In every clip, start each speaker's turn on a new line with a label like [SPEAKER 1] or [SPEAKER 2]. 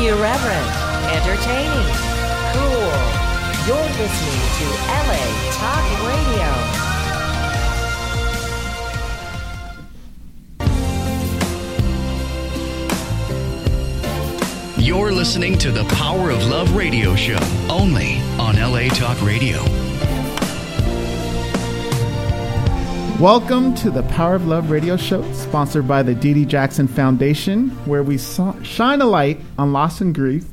[SPEAKER 1] Irreverent, entertaining, cool. You're listening to LA Talk Radio.
[SPEAKER 2] You're listening to the Power of Love radio show only on LA Talk Radio.
[SPEAKER 3] Welcome to the Power of Love radio show, sponsored by the Dee Jackson Foundation, where we shine a light on loss and grief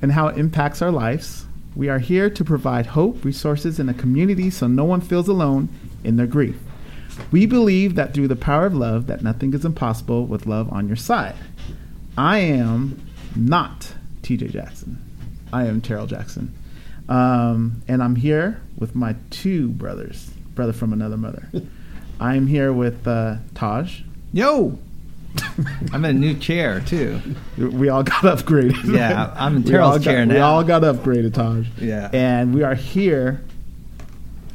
[SPEAKER 3] and how it impacts our lives. We are here to provide hope, resources, and a community so no one feels alone in their grief. We believe that through the power of love, that nothing is impossible with love on your side. I am not TJ Jackson. I am Terrell Jackson. Um, and I'm here with my two brothers, brother from another mother. I'm here with uh, Taj.
[SPEAKER 4] Yo, I'm in a new chair too.
[SPEAKER 3] We all got upgraded.
[SPEAKER 4] Yeah, I'm in
[SPEAKER 3] We all
[SPEAKER 4] Terrell's
[SPEAKER 3] got-
[SPEAKER 4] chair
[SPEAKER 3] We all got upgraded, Taj.
[SPEAKER 4] Yeah.
[SPEAKER 3] And we are here.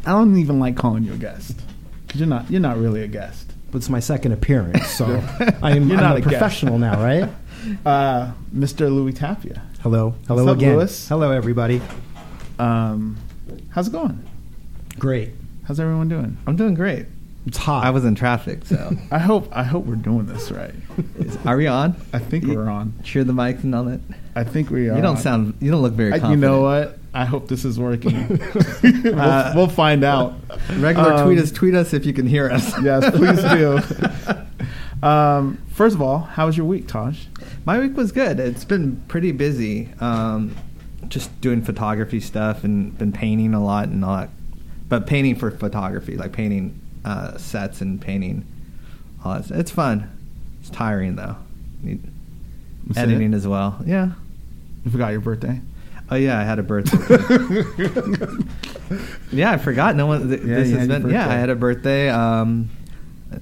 [SPEAKER 3] I don't even like calling you a guest. 'Cause You're not. You're not really a guest.
[SPEAKER 5] But it's my second appearance, so I'm,
[SPEAKER 3] You're
[SPEAKER 5] I'm
[SPEAKER 3] not
[SPEAKER 5] a
[SPEAKER 3] a
[SPEAKER 5] professional now, right?
[SPEAKER 3] Uh, Mr. Louie Tapia.
[SPEAKER 5] Hello, hello
[SPEAKER 3] What's up,
[SPEAKER 5] again.
[SPEAKER 3] Louie?
[SPEAKER 5] Hello, everybody.
[SPEAKER 3] Um, how's it going?
[SPEAKER 5] Great.
[SPEAKER 3] How's everyone doing?
[SPEAKER 4] I'm doing great.
[SPEAKER 5] It's hot.
[SPEAKER 4] I was in traffic, so
[SPEAKER 3] I hope. I hope we're doing this right.
[SPEAKER 4] Is- are we on?
[SPEAKER 3] I think
[SPEAKER 4] You-
[SPEAKER 3] we're on.
[SPEAKER 4] Share the mic and all that.
[SPEAKER 3] I think we are.
[SPEAKER 4] You don't
[SPEAKER 3] on.
[SPEAKER 4] sound. You don't look very.
[SPEAKER 3] I- you know what? I hope this is working. we'll,
[SPEAKER 4] Uh,
[SPEAKER 3] we'll find out.
[SPEAKER 4] Regular
[SPEAKER 3] Um,
[SPEAKER 4] tweet us. Tweet us if you can hear us.
[SPEAKER 3] Yes, please do. um, first of all, how was your week, Taj?
[SPEAKER 4] My week was good. It's been pretty busy. Um, just doing photography stuff and been painting a lot and all that. But painting for photography, like painting uh, sets and painting. All that. It's fun. It's tiring though. Need
[SPEAKER 3] That's
[SPEAKER 4] editing
[SPEAKER 3] it?
[SPEAKER 4] as well. Yeah.
[SPEAKER 3] You forgot your birthday.
[SPEAKER 4] Oh yeah, I had a birthday. yeah, I forgot. No one. Th-
[SPEAKER 3] Yeah,
[SPEAKER 4] this has been. Yeah, I had a birthday. Um,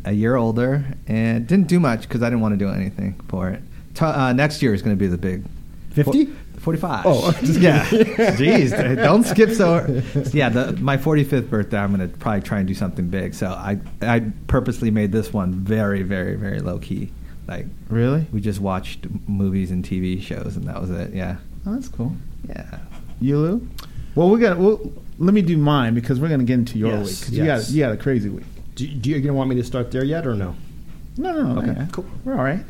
[SPEAKER 4] a year older and didn't do much because I didn't want to do anything for it. T- uh, next year is going to be the big
[SPEAKER 5] 50?
[SPEAKER 4] Fo- 45.
[SPEAKER 5] Oh, just
[SPEAKER 4] yeah. Jeez, don't skip so. Yeah, the, my 45th birthday, I'm going to probably try and do something big. So I I purposely made this one very, very, very low key. Like
[SPEAKER 3] Really?
[SPEAKER 4] we just watched movies and TV shows, and that was it. Yeah.
[SPEAKER 3] Oh, that's cool.
[SPEAKER 4] Yeah.
[SPEAKER 3] You, Lou? Well, we got. Well, let me do mine because we're gonna get into your
[SPEAKER 5] Yes,
[SPEAKER 3] week because you
[SPEAKER 5] yes.
[SPEAKER 3] got you got a crazy week.
[SPEAKER 5] Do, do you, you want me to start there yet or no?
[SPEAKER 3] No, no, no.
[SPEAKER 5] Okay,
[SPEAKER 3] yeah.
[SPEAKER 5] cool.
[SPEAKER 3] We're all right.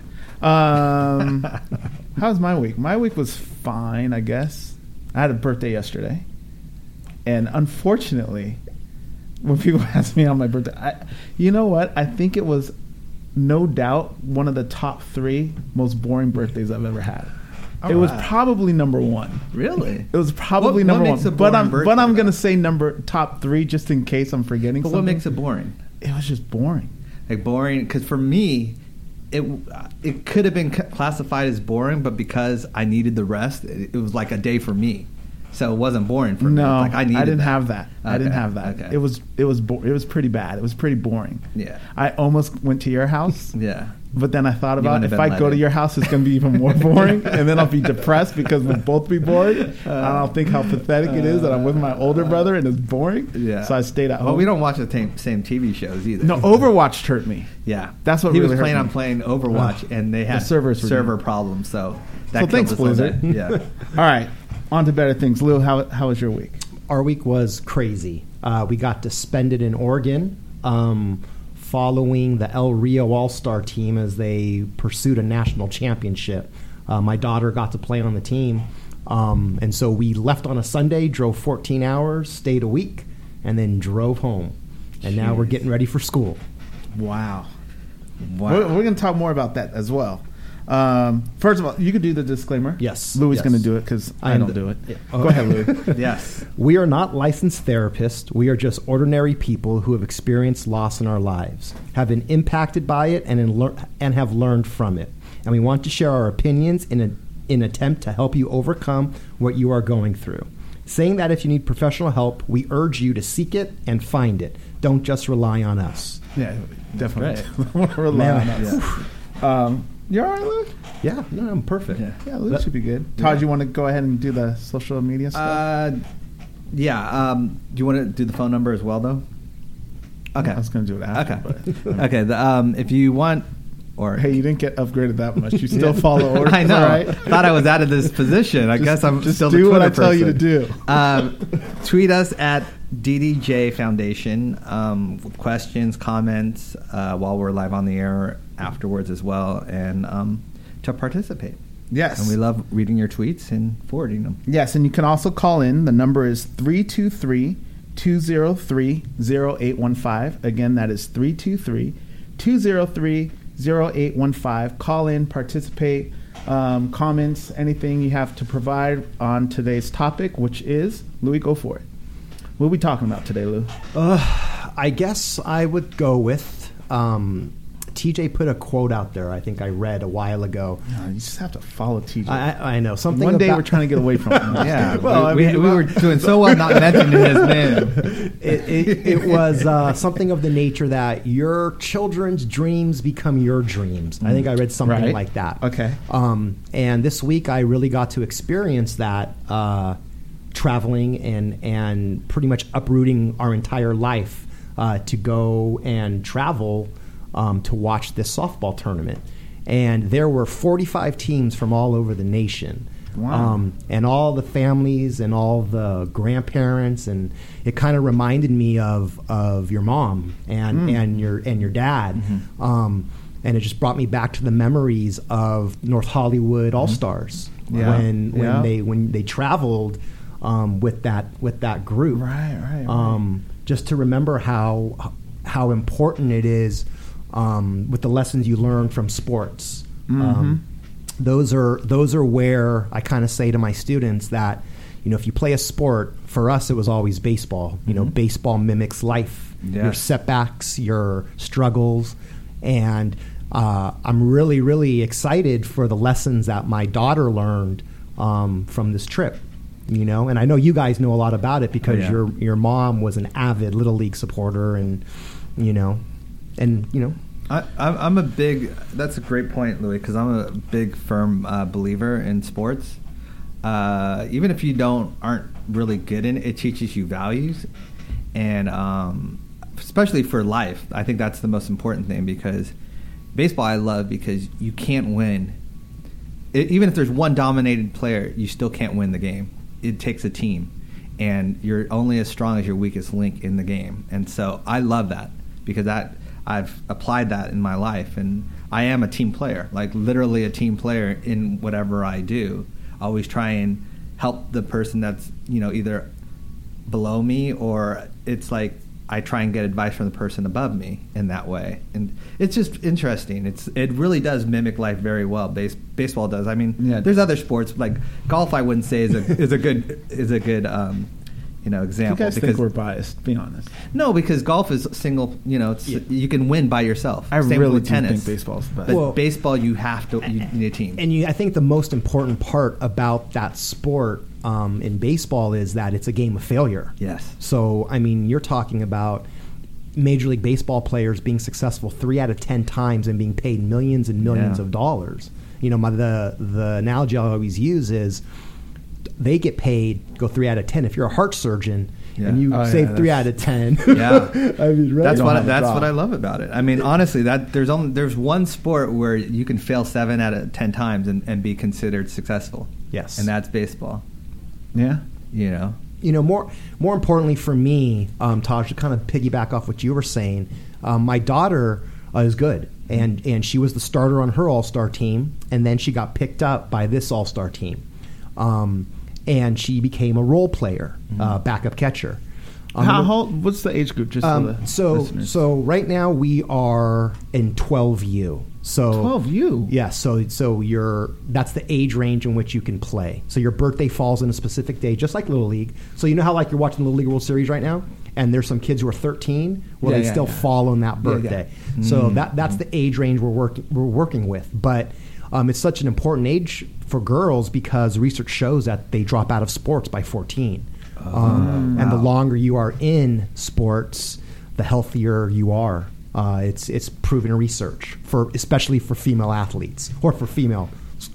[SPEAKER 3] Um, how's my week? My week was fine, I guess. I had a birthday yesterday, and unfortunately, when people ask me on my birthday, I, you know what? I think it was no doubt one of the top three most boring birthdays I've ever had.
[SPEAKER 4] All
[SPEAKER 3] it was probably number one.
[SPEAKER 4] Really?
[SPEAKER 3] It was probably
[SPEAKER 4] What- what
[SPEAKER 3] number
[SPEAKER 4] a
[SPEAKER 3] one, but I'm but I'm gonna say number top three just in case I'm forgetting.
[SPEAKER 4] But what makes it boring?
[SPEAKER 3] It was just boring.
[SPEAKER 4] Like boring? Because for me, it it could have been classified as boring, but because I needed the rest, it, it was like a day for me. So it wasn't boring for me.
[SPEAKER 3] No,
[SPEAKER 4] Like I needed.
[SPEAKER 3] didn't
[SPEAKER 4] that.
[SPEAKER 3] have that. I didn't have that.
[SPEAKER 4] okay.
[SPEAKER 3] It was it was bo- it was pretty bad. It was pretty boring.
[SPEAKER 4] Yeah.
[SPEAKER 3] I almost went to your house,
[SPEAKER 4] Yeah.
[SPEAKER 3] But then I thought about
[SPEAKER 4] wouldn't
[SPEAKER 3] if I
[SPEAKER 4] been
[SPEAKER 3] go
[SPEAKER 4] let
[SPEAKER 3] to your house, it's going to be even more boring, and then I'll be depressed because we'll both be bored. and I'll think how pathetic it is that I'm with my older brother and it's boring.
[SPEAKER 4] Yeah.
[SPEAKER 3] So I stayed at home.
[SPEAKER 4] Well, we don't watch the same, same TV shows either.
[SPEAKER 3] No, Overwatch hurt me.
[SPEAKER 4] Yeah,
[SPEAKER 3] That's what
[SPEAKER 4] he
[SPEAKER 3] really
[SPEAKER 4] was
[SPEAKER 3] hurt
[SPEAKER 4] playing
[SPEAKER 3] me.
[SPEAKER 4] on playing Overwatch,
[SPEAKER 3] Ugh.
[SPEAKER 4] and they
[SPEAKER 3] The
[SPEAKER 4] had
[SPEAKER 3] servers
[SPEAKER 4] server
[SPEAKER 3] down.
[SPEAKER 4] problems. So that
[SPEAKER 3] So
[SPEAKER 4] killed
[SPEAKER 3] thanks, Blizzard.
[SPEAKER 4] Yeah.
[SPEAKER 3] All right, on to better things. Lou, how how was your week?
[SPEAKER 5] Our week was crazy. Uh, we got to spend it in Oregon, um, following the El Rio All Star team as they pursued a national championship. Uh, my daughter got to play on the team, um, and so we left on a Sunday, drove 14 hours, stayed a week, and then drove home. And now we're getting ready for school.
[SPEAKER 3] Wow.
[SPEAKER 4] Wow.
[SPEAKER 3] We're, we're going to talk more about that as well. Um, first of all, you could do the disclaimer.
[SPEAKER 5] Yes,
[SPEAKER 3] Louie
[SPEAKER 5] yes.
[SPEAKER 3] going to do it because I
[SPEAKER 5] I'm
[SPEAKER 3] don't
[SPEAKER 5] the-
[SPEAKER 3] do it.
[SPEAKER 5] Yeah.
[SPEAKER 3] Go ahead, Louie.
[SPEAKER 4] yes.
[SPEAKER 5] We are not licensed therapists. We are just ordinary people who have experienced loss in our lives, have been impacted by it, and, lear- and have learned from it. And we want to share our opinions in an in attempt to help you overcome what you are going through. Saying that if you need professional help, we urge you to seek it and find it. Don't just rely on us.
[SPEAKER 3] Yeah, definitely.
[SPEAKER 4] Right.
[SPEAKER 3] Rely
[SPEAKER 5] Man.
[SPEAKER 3] on us. Um, you all right, Luke?
[SPEAKER 5] Yeah, no, I'm perfect.
[SPEAKER 4] Yeah.
[SPEAKER 3] Yeah, Luke
[SPEAKER 5] That-
[SPEAKER 3] should be good. Todd, you want to go ahead and do the social media stuff?
[SPEAKER 4] Uh, yeah. Um, do you want to do the phone number as well, though? Okay.
[SPEAKER 3] I was going to do it after.
[SPEAKER 4] Okay.
[SPEAKER 3] But,
[SPEAKER 4] okay. The, um, if you want Or
[SPEAKER 3] Hey, you didn't get upgraded that much. You still follow orders.
[SPEAKER 4] I know.
[SPEAKER 3] all right?
[SPEAKER 4] Thought I was out of this position. I
[SPEAKER 3] Just-
[SPEAKER 4] guess I'm
[SPEAKER 3] just
[SPEAKER 4] still
[SPEAKER 3] do
[SPEAKER 4] the
[SPEAKER 3] what I tell you to
[SPEAKER 4] person.
[SPEAKER 3] do.
[SPEAKER 4] Um, tweet us at DDJ Foundation um, with questions, comments uh, while we're live on the air afterwards as well, and um, to participate.
[SPEAKER 3] Yes.
[SPEAKER 4] And we love reading your tweets and forwarding them.
[SPEAKER 3] Yes, and you can also call in. The number is 323 203 0815. Again, that is 323 203 0815. Call in, participate, um, comments, anything you have to provide on today's topic, which is Louie, go for it. What are we talking about today, Lou?
[SPEAKER 5] Uh, I guess I would go with um, TJ put a quote out there. I think I read a while ago.
[SPEAKER 3] No, you just have to follow TJ.
[SPEAKER 5] I, I I know something.
[SPEAKER 3] One day
[SPEAKER 5] about-
[SPEAKER 3] we're trying to get away from him.
[SPEAKER 4] Yeah,
[SPEAKER 5] Well, I
[SPEAKER 4] we,
[SPEAKER 5] mean,
[SPEAKER 4] we, we were doing so well not mentioning his name.
[SPEAKER 5] it, it, it was uh, something of the nature that your children's dreams become your dreams. I think I read something
[SPEAKER 3] Right.
[SPEAKER 5] like that.
[SPEAKER 3] Okay.
[SPEAKER 5] Um, and this week I really got to experience that uh, traveling and and pretty much uprooting our entire life uh, to go and travel um, to watch this softball tournament. And there were 45 teams from all over the nation.
[SPEAKER 3] Wow.
[SPEAKER 5] Um, and all the families and all the grandparents and it kind of reminded me of of your mom and and your and your dad um, and it just brought me back to the memories of North Hollywood All Stars
[SPEAKER 3] Yeah.
[SPEAKER 5] when when
[SPEAKER 3] Yeah.
[SPEAKER 5] they when they traveled um, with that with that group
[SPEAKER 3] Right, right, right.
[SPEAKER 5] um, just to remember how how important it is um, with the lessons you learn from sports.
[SPEAKER 3] Mm-hmm.
[SPEAKER 5] Um, those are those are where I kind of say to my students that you know if you play a sport for us it was always baseball. You know, baseball mimics life, your setbacks, your struggles, and uh, I'm really really excited for the lessons that my daughter learned um, from this trip. You know, and I know you guys know a lot about it because
[SPEAKER 4] yeah.
[SPEAKER 5] your your mom was an avid little league supporter, and you know, and you know,
[SPEAKER 4] I, I'm a big. That's a great point, Louie, because I'm a big firm uh, believer in sports. Uh, even if you don't aren't really good in it, it teaches you values, and um, especially for life, I think that's the most important thing because baseball I love because you can't win. It, even if there's one dominated player, you still can't win the game. It takes a team, and you're only as strong as your weakest link in the game. And so I love that because that I've applied that in my life, and I am a team player, like literally a team player in whatever I do. I always try and help the person that's you know either below me or it's like I try and get advice from the person above me in that way, and it's just interesting. It's it really does mimic life very well. Base, baseball does. I mean,
[SPEAKER 3] Yeah.
[SPEAKER 4] there's other sports like golf. I wouldn't say is a is a good is a good um, you know
[SPEAKER 3] you
[SPEAKER 4] example
[SPEAKER 3] guys think we're biased? Be honest.
[SPEAKER 4] no because golf is single. You know, it's,
[SPEAKER 5] Yeah.
[SPEAKER 4] you can win by yourself.
[SPEAKER 3] I
[SPEAKER 4] Same
[SPEAKER 3] really do
[SPEAKER 4] tennis.
[SPEAKER 3] think baseball's the best.
[SPEAKER 4] But
[SPEAKER 5] Well-
[SPEAKER 4] baseball, you have to you need a team.
[SPEAKER 5] and you, I think the most important part about that sport um, in baseball is that it's a game of failure.
[SPEAKER 4] Yes.
[SPEAKER 5] So I mean, you're talking about Major League Baseball players being successful three out of ten times and being paid millions and millions
[SPEAKER 4] Yeah.
[SPEAKER 5] of dollars. You know, my, the the analogy I always use is they get paid go three out of ten. If you're a heart surgeon
[SPEAKER 4] Yeah.
[SPEAKER 5] and you
[SPEAKER 3] Oh, yeah,
[SPEAKER 5] save three out of ten,
[SPEAKER 4] Yeah.
[SPEAKER 5] I mean, really,
[SPEAKER 4] That's what
[SPEAKER 3] have
[SPEAKER 4] that's what I love about it. I mean, honestly, that there's only there's one sport where you can fail seven out of ten times and, and be considered successful.
[SPEAKER 5] Yes.
[SPEAKER 4] and that's baseball.
[SPEAKER 3] yeah.
[SPEAKER 4] You know,
[SPEAKER 5] you know, more more importantly for me, um, Taj, to kind of piggyback off what you were saying, um, my daughter uh, is good, and and she was the starter on her All Star team, and then she got picked up by this All Star team, um, and she became a role player, uh, backup catcher. Um,
[SPEAKER 3] How, how what's the age group? Just so,
[SPEAKER 5] um,
[SPEAKER 3] the
[SPEAKER 5] so
[SPEAKER 3] listeners-
[SPEAKER 5] so right now we are in 12U. So
[SPEAKER 3] 12U?
[SPEAKER 5] Yeah, so so you're that's the age range in which you can play. So your birthday falls in a specific day, just like Little League. So you know how like you're watching the Little League World Series right now, and there's some kids who are 13, well
[SPEAKER 3] Yeah,
[SPEAKER 5] they
[SPEAKER 3] yeah,
[SPEAKER 5] still
[SPEAKER 3] yeah.
[SPEAKER 5] fall on that birthday. So that that's the age range we're working we're working with, but. Um, it's such an important age for girls because research shows that they drop out of sports by 14. um, and the longer you are in sports, the healthier you are. Uh, it's it's proven research for especially for female athletes or for female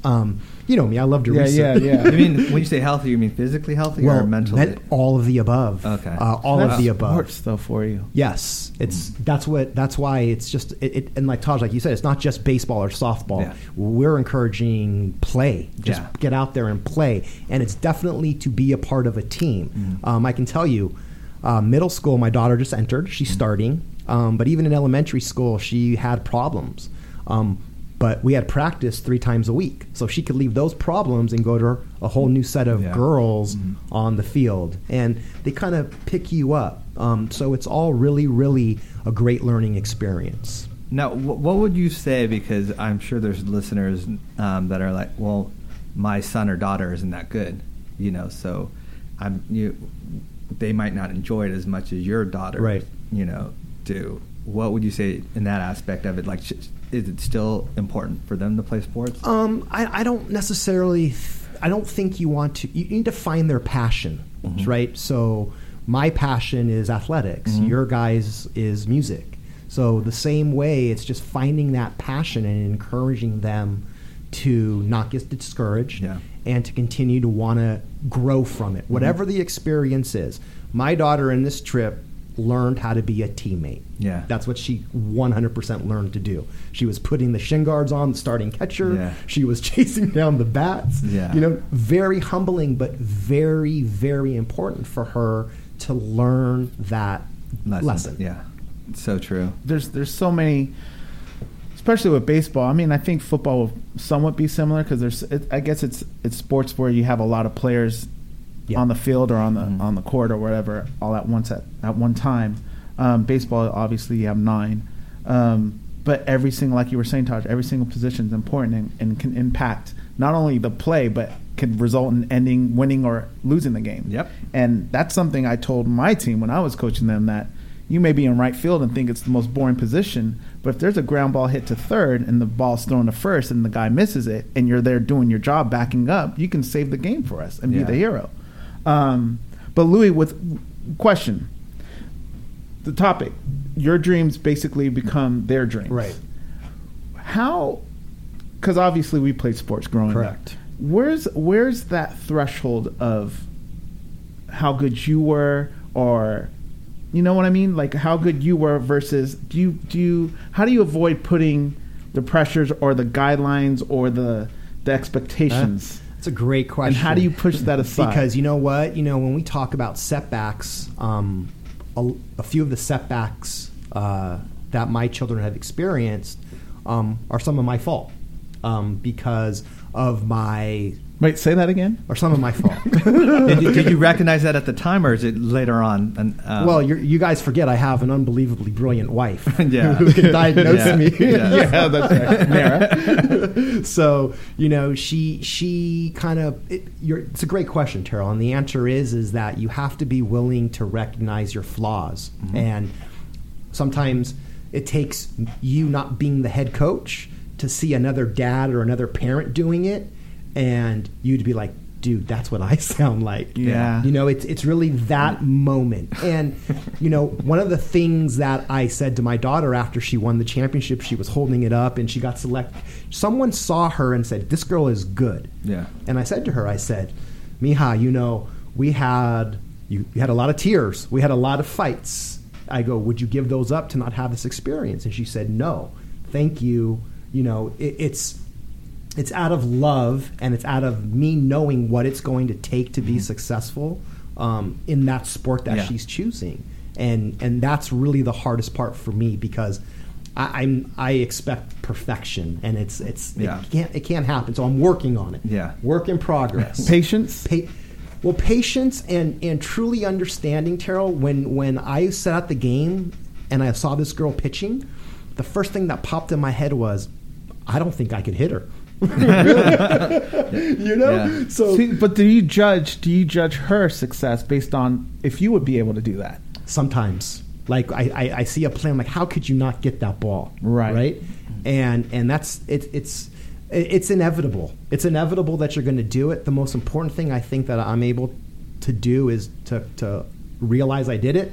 [SPEAKER 5] Um, you know me, I love to
[SPEAKER 3] Yeah,
[SPEAKER 5] research.
[SPEAKER 3] yeah, yeah.
[SPEAKER 4] You mean when you say healthy, you mean physically healthy or mentally?
[SPEAKER 5] men- all of the above.
[SPEAKER 4] Okay.
[SPEAKER 5] uh, all
[SPEAKER 3] That's
[SPEAKER 5] of the above.
[SPEAKER 3] sports though for you.
[SPEAKER 5] Yes, it's that's what that's why it's just it, it and like Taj, like you said, it's not just baseball or softball.
[SPEAKER 4] Yeah.
[SPEAKER 5] We're encouraging play. Just
[SPEAKER 4] Yeah.
[SPEAKER 5] get out there and play, and it's definitely to be a part of a team.
[SPEAKER 4] Mm-hmm.
[SPEAKER 5] Um, I can tell you, uh, middle school, my daughter just entered. She's
[SPEAKER 4] Mm-hmm.
[SPEAKER 5] starting, um, but even in elementary school, she had problems. Um, but we had practice three times a week, so she could leave those problems and go to a whole new set of
[SPEAKER 4] Yeah. Mm-hmm.
[SPEAKER 5] girls on the field, and they kind of pick you up. Um, so it's all really, really a great learning experience.
[SPEAKER 4] Now, what would you say? Because I'm sure there's listeners um, that are like, "Well, my son or daughter isn't that good," you know. So, I'm you. They might not enjoy it as much as your daughter,
[SPEAKER 5] Right.
[SPEAKER 4] You know, do. What would you say in that aspect of it? Like, is it still important for them to play sports?
[SPEAKER 5] Um, I, I don't necessarily. I don't think you want to. You need to find their passion,
[SPEAKER 4] Mm-hmm.
[SPEAKER 5] right? So my passion is athletics. Your guys is music. So the same way, it's just finding that passion and encouraging them to not get discouraged
[SPEAKER 4] Yeah.
[SPEAKER 5] and to continue to want to grow from it, whatever the experience is. My daughter in this trip learned how to be a teammate.
[SPEAKER 4] Yeah.
[SPEAKER 5] That's what she 100% learned to do. She was putting the shin guards on the starting catcher.
[SPEAKER 4] Yeah.
[SPEAKER 5] She was chasing down the bats.
[SPEAKER 4] Yeah.
[SPEAKER 5] You know, very humbling, but very, very important for her to learn that lesson.
[SPEAKER 4] Yeah, so true.
[SPEAKER 3] There's there's so many, especially with baseball. I mean, I think football will somewhat be similar because there's. It, I guess it's it's sports where you have a lot of players
[SPEAKER 5] Yeah.
[SPEAKER 3] on the field or on the
[SPEAKER 4] Mhm.
[SPEAKER 3] on the court or whatever all at once at at one time. Um, baseball, obviously, you have nine, um, but every single, like you were saying, Taj, every single position is important and, and can impact not only the play but can result in ending, winning, or losing the game.
[SPEAKER 4] Yep.
[SPEAKER 3] And that's something I told my team when I was coaching them that you may be in right field and think it's the most boring position, but if there's a ground ball hit to third and the ball's thrown to first and the guy misses it and you're there doing your job backing up, you can save the game for us and
[SPEAKER 4] Yeah.
[SPEAKER 3] be the hero. Um, but Louie, with question, the topic, your dreams basically become their dreams.
[SPEAKER 5] Right.
[SPEAKER 3] How? Because obviously we played sports growing
[SPEAKER 5] Correct.
[SPEAKER 3] up. Where's where's that threshold of how good you were, or you know what I mean? Like how good you were versus do you do you how do you avoid putting the pressures or the guidelines or the the expectations?
[SPEAKER 5] That's a great question.
[SPEAKER 3] and how do you push that aside?
[SPEAKER 5] Because you know what, you know when we talk about setbacks, um, a, a few of the setbacks uh, that my children have experienced um, are some of my fault um, because of my
[SPEAKER 3] wait, say that again.
[SPEAKER 5] or some of my fault.
[SPEAKER 4] did, you, did you recognize that at the time, or is it later on? And, um,
[SPEAKER 5] well, you're, you guys forget I have an unbelievably brilliant wife
[SPEAKER 4] Yeah.
[SPEAKER 5] who can diagnose
[SPEAKER 4] Yeah.
[SPEAKER 5] me.
[SPEAKER 4] Yeah.
[SPEAKER 3] yeah, that's right. Mara.
[SPEAKER 5] so you know she she kind of it, you're, it's a great question terrell and the answer is is that you have to be willing to recognize your flaws and sometimes it takes you not being the head coach to see another dad or another parent doing it and you'd be like dude that's what i sound like.
[SPEAKER 3] Yeah.
[SPEAKER 5] you know it's it's really that mm. moment. And you know one of the things that i said to my daughter after she won the championship she was holding it up and she got selected someone saw her and said this girl is good.
[SPEAKER 4] Yeah.
[SPEAKER 5] and i said to her i said miha you know we had you, you had a lot of tears. We had a lot of fights. I go would you give those up to not have this experience? And she said no. Thank you. You know it, it's it's out of love and it's out of me knowing what it's going to take to be successful um, in that sport that
[SPEAKER 4] Yeah.
[SPEAKER 5] she's choosing and and that's really the hardest part for me because I, I'm I expect perfection and it's it's
[SPEAKER 4] Yeah.
[SPEAKER 5] it can't it can't happen so I'm working on it
[SPEAKER 4] Yeah.
[SPEAKER 5] work in progress
[SPEAKER 3] Patience.
[SPEAKER 5] Pa- well, patience and, and truly understanding, Terrell. When when I set out the game and I saw this girl pitching, the first thing that popped in my head was, I don't think I could hit her. you know,
[SPEAKER 4] Yeah.
[SPEAKER 5] so
[SPEAKER 3] See, but do you judge? Do you judge her success based on if you would be able to do that?
[SPEAKER 5] sometimes, like I, I, I see a play, I'm like, how could you not get that ball?
[SPEAKER 3] Right.
[SPEAKER 5] right, and and that's it, it's it's inevitable. It's inevitable that you're going to do it. The most important thing I think that I'm able to do is to to realize I did it.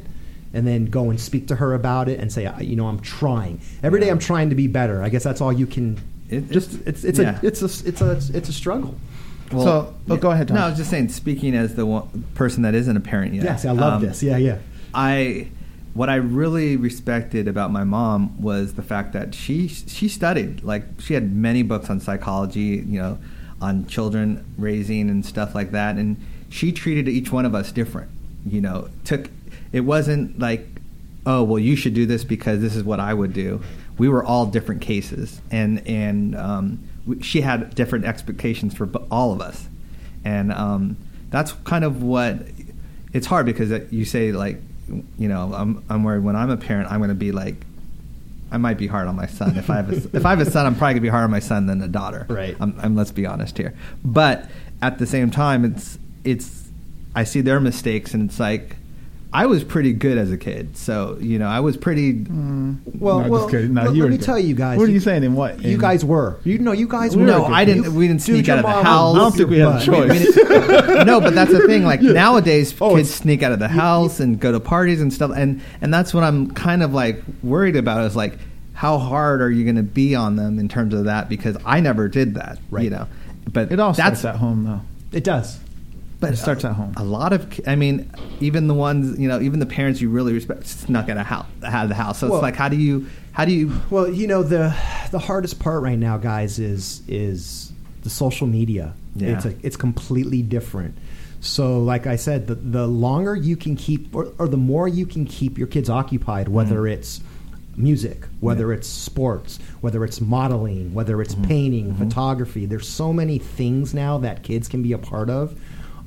[SPEAKER 5] And then go and speak to her about it and say, you know, I'm trying. Every day I'm trying to be better. I guess that's all you can
[SPEAKER 4] it,
[SPEAKER 5] Just it's it's
[SPEAKER 4] yeah.
[SPEAKER 5] a it's a it's a it's a struggle.
[SPEAKER 3] So- oh, go ahead, Tom.
[SPEAKER 4] No, I was just saying. Speaking as the one, person that isn't a parent yet.
[SPEAKER 5] Yes, I love
[SPEAKER 4] um,
[SPEAKER 5] this. Yeah, yeah.
[SPEAKER 4] I what I really respected about my mom was the fact that she she studied like she had many books on psychology, you know, on children raising and stuff like that, and she treated each one of us different. You know, took it wasn't like, oh well, you should do this because this is what I would do. We were all different cases, and and um, we, she had different expectations for all of us, and um, that's kind of what it's hard because you say like you know I'm I'm worried when I'm a parent I'm going to be like I might be hard on my son. If I have a, if I have a son I'm probably going to be harder on my son than a daughter.
[SPEAKER 5] Right.
[SPEAKER 4] I'm, I'm let's be honest here. But at the same time it's it's I see their mistakes and it's like I was pretty good as a kid so you know I was pretty mm.
[SPEAKER 5] Well,
[SPEAKER 3] No,
[SPEAKER 5] well,
[SPEAKER 3] just. No,
[SPEAKER 5] let,
[SPEAKER 3] you
[SPEAKER 5] let me
[SPEAKER 3] good.
[SPEAKER 5] tell you guys.
[SPEAKER 3] What are you saying? In what?
[SPEAKER 5] You
[SPEAKER 3] In-
[SPEAKER 5] guys were. You know, you guys
[SPEAKER 3] We
[SPEAKER 5] were.
[SPEAKER 3] were
[SPEAKER 4] no. I didn't
[SPEAKER 5] You-
[SPEAKER 4] we didn't sneak
[SPEAKER 5] your
[SPEAKER 4] out of the house
[SPEAKER 3] I don't think we had a
[SPEAKER 5] But-
[SPEAKER 3] choice.
[SPEAKER 4] I mean, no, but that's the thing. Like nowadays,
[SPEAKER 5] Oh,
[SPEAKER 4] kids sneak out of the house and go to parties and stuff, and and that's what I'm kind of like worried about. Is like, how hard are you going to be on them in terms of that? Because I never did that,
[SPEAKER 5] Right.
[SPEAKER 4] You know, but
[SPEAKER 3] It all
[SPEAKER 4] that's
[SPEAKER 3] starts at home, though.
[SPEAKER 5] It does.
[SPEAKER 4] But
[SPEAKER 3] it starts at home.
[SPEAKER 4] A lot of, I mean, even the ones you know, even the parents you really respect snuck out of house, out of the house. So
[SPEAKER 5] Well-
[SPEAKER 4] it's like, how do you, how do you?
[SPEAKER 5] Well, you know the the hardest part right now, guys, is is the social media.
[SPEAKER 4] Yeah.
[SPEAKER 5] It's a, it's completely different. So, like I said, the the longer you can keep, or, or the more you can keep your kids occupied, whether mm. it's music, whether it's sports, whether it's modeling, whether it's mm. painting, mm-hmm. photography. There's so many things now that kids can be a part of.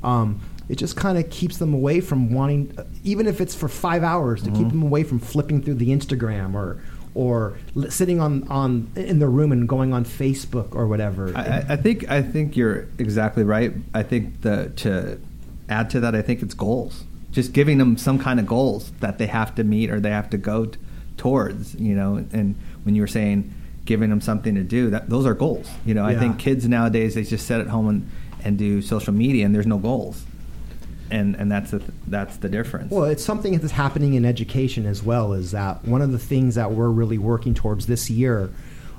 [SPEAKER 5] Um, it just kind of keeps them away from wanting, even if it's for five hours, to keep them away from flipping through the Instagram or or sitting on, on in their room and going on Facebook or whatever.
[SPEAKER 4] I, I- think I think you're exactly right. I think the to add to that, I think it's goals. Just giving them some kind of goals that they have to meet or they have to go t- towards. You know, and when you were saying giving them something to do, that those are goals. You know, I think kids nowadays they just sit at home and, and do social media and there's no goals, and and that's the that's the difference.
[SPEAKER 5] Well, it's something that's happening in education as well. Is that one of the things that we're really working towards this year?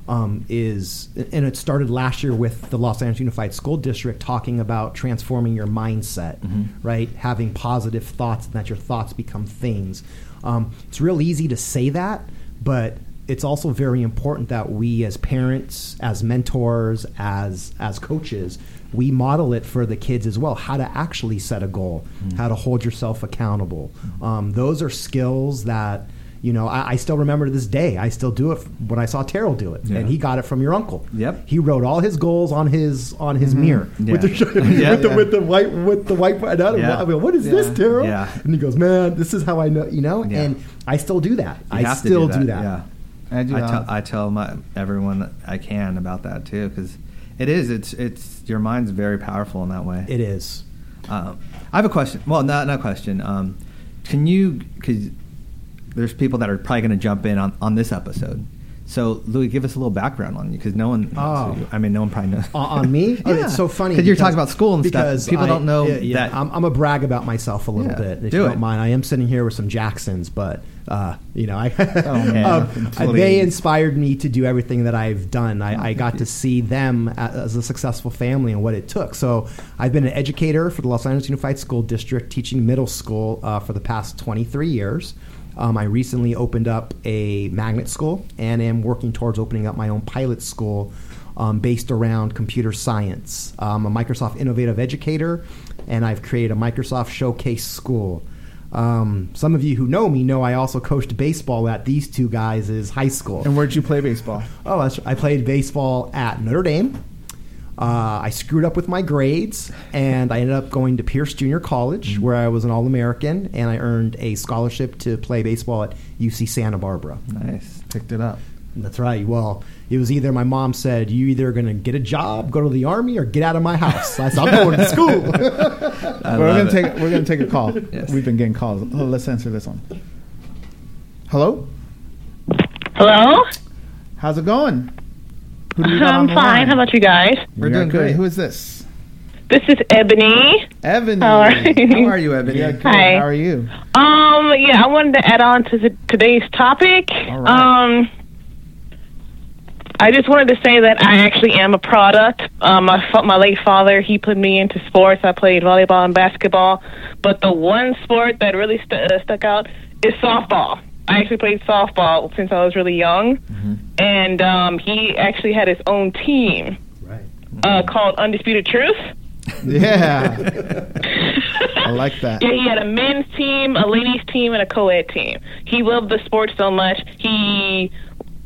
[SPEAKER 5] Um, is and it started last year with the Los Angeles Unified School District talking about transforming your mindset, right? Having positive thoughts, and that your thoughts become things. Um, it's real easy to say that, but it's also very important that we, as parents, as mentors, as as coaches, we model it for the kids as well. How to actually set a goal, mm-hmm. how to hold yourself accountable. Um, those are skills that you know. I, I still remember to this day. I still do it when I saw Terrell do it,
[SPEAKER 4] Yeah.
[SPEAKER 5] and he got it from your uncle.
[SPEAKER 4] Yep.
[SPEAKER 5] He wrote all his goals on his on his mm-hmm. mirror
[SPEAKER 4] Yeah.
[SPEAKER 5] with the
[SPEAKER 4] Yeah,
[SPEAKER 5] with the with the white with the white. And I,
[SPEAKER 4] Yeah.
[SPEAKER 5] know, I mean, what is
[SPEAKER 3] Yeah.
[SPEAKER 5] this, Terrell?
[SPEAKER 4] Yeah.
[SPEAKER 5] And he goes, "Man, this is how I know." You know,
[SPEAKER 4] Yeah.
[SPEAKER 5] and I still do that.
[SPEAKER 4] You
[SPEAKER 5] I
[SPEAKER 4] have to
[SPEAKER 5] still do that.
[SPEAKER 4] Yeah.
[SPEAKER 3] I do
[SPEAKER 4] I
[SPEAKER 3] that.
[SPEAKER 4] tell uh, I tell my everyone I can about that too because it is it's it's your mind's very powerful in that way.
[SPEAKER 5] It is.
[SPEAKER 4] Um, I have a question. Well, not not a question. Um, can you because there's people that are probably going to jump in on, on this episode. So Louie, give us a little background on you because no one. knows
[SPEAKER 5] Oh.
[SPEAKER 4] you- I mean, no one probably knows.
[SPEAKER 5] on, on me. Oh,
[SPEAKER 4] Yeah.
[SPEAKER 5] it's so funny
[SPEAKER 4] 'Cause you're talking about school and stuff.
[SPEAKER 5] because
[SPEAKER 4] People
[SPEAKER 5] I-
[SPEAKER 4] don't know
[SPEAKER 5] yeah, yeah,
[SPEAKER 4] that-
[SPEAKER 5] I'm, I'm a brag about myself a little bit. If
[SPEAKER 4] do
[SPEAKER 5] you
[SPEAKER 4] it.
[SPEAKER 5] don't mind, I am sitting here with some Jacksons, but uh, you know, I um,
[SPEAKER 3] please.
[SPEAKER 5] they inspired me to do everything that I've done. I, I got to see them as a successful family and what it took. So I've been an educator for the Los Angeles Unified School District, teaching middle school uh, for the past 23 years. Um, I recently opened up a magnet school and am working towards opening up my own pilot school um, based around computer science. I'm a Microsoft Innovative Educator, and I've created a Microsoft Showcase School. Um, some of you who know me know I also coached baseball at these two guys' high school.
[SPEAKER 3] And where'd you play baseball?
[SPEAKER 5] Oh, that's, I played baseball at Notre Dame. Uh, I screwed up with my grades, and I ended up going to Pierce Junior College, where I was an All American, and I earned a scholarship to play baseball at UC Santa Barbara.
[SPEAKER 4] nice.
[SPEAKER 3] Picked it up.
[SPEAKER 5] That's right. Well, it was either my mom said, "You either going to get a job, go to the army, or get out of my house." I said, "I'm going to school."
[SPEAKER 3] We're gonna take we're gonna take a call.
[SPEAKER 4] Yes.
[SPEAKER 3] We've been getting calls. Oh, let's answer this one. Hello,
[SPEAKER 6] Hello?
[SPEAKER 3] how's it going?
[SPEAKER 6] I'm
[SPEAKER 3] the
[SPEAKER 6] fine.
[SPEAKER 3] line?
[SPEAKER 6] How about you guys?
[SPEAKER 4] We're
[SPEAKER 3] We
[SPEAKER 4] doing
[SPEAKER 3] good.
[SPEAKER 4] great.
[SPEAKER 3] Who is this?
[SPEAKER 6] This is Ebony.
[SPEAKER 3] Ebony.
[SPEAKER 6] How are you?
[SPEAKER 4] How are you, Ebony?
[SPEAKER 3] Yeah.
[SPEAKER 6] Hi.
[SPEAKER 3] How are you?
[SPEAKER 6] Um, yeah, I wanted to add on to the, today's topic.
[SPEAKER 3] All right.
[SPEAKER 6] Um, I just wanted to say that I actually am a product. Um, my my late father he put me into sports. I played volleyball and basketball, but the one sport that really st- uh, stuck out is softball. I actually played softball since I was really young, and um, he actually had his own team
[SPEAKER 5] Right.
[SPEAKER 6] uh, called Undisputed Truth.
[SPEAKER 3] Yeah. I like that.
[SPEAKER 6] Yeah, he had a men's team, a ladies team, and a co-ed team. He loved the sport so much. He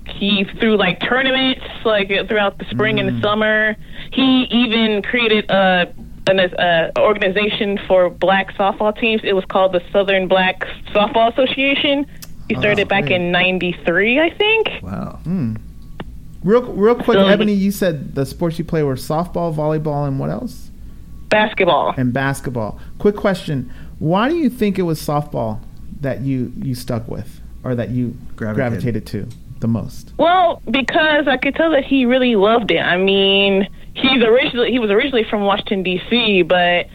[SPEAKER 6] he threw like tournaments like throughout the spring and the summer. He even created a an uh, organization for black softball teams. It was called the Southern Black Softball Association. He oh, started back
[SPEAKER 3] great.
[SPEAKER 6] in '93, I think.
[SPEAKER 4] Wow. Hmm.
[SPEAKER 3] Real, real quick,
[SPEAKER 6] So-
[SPEAKER 3] Ebony, you said the sports you play were softball, volleyball, and what else?
[SPEAKER 6] Basketball.
[SPEAKER 3] And basketball. Quick question: Why do you think it was softball that you you stuck with, or that you
[SPEAKER 4] Gravitated.
[SPEAKER 3] gravitated to the most?
[SPEAKER 6] Well, because I could tell that he really loved it. I mean, he's originally he was originally from Washington D.C., but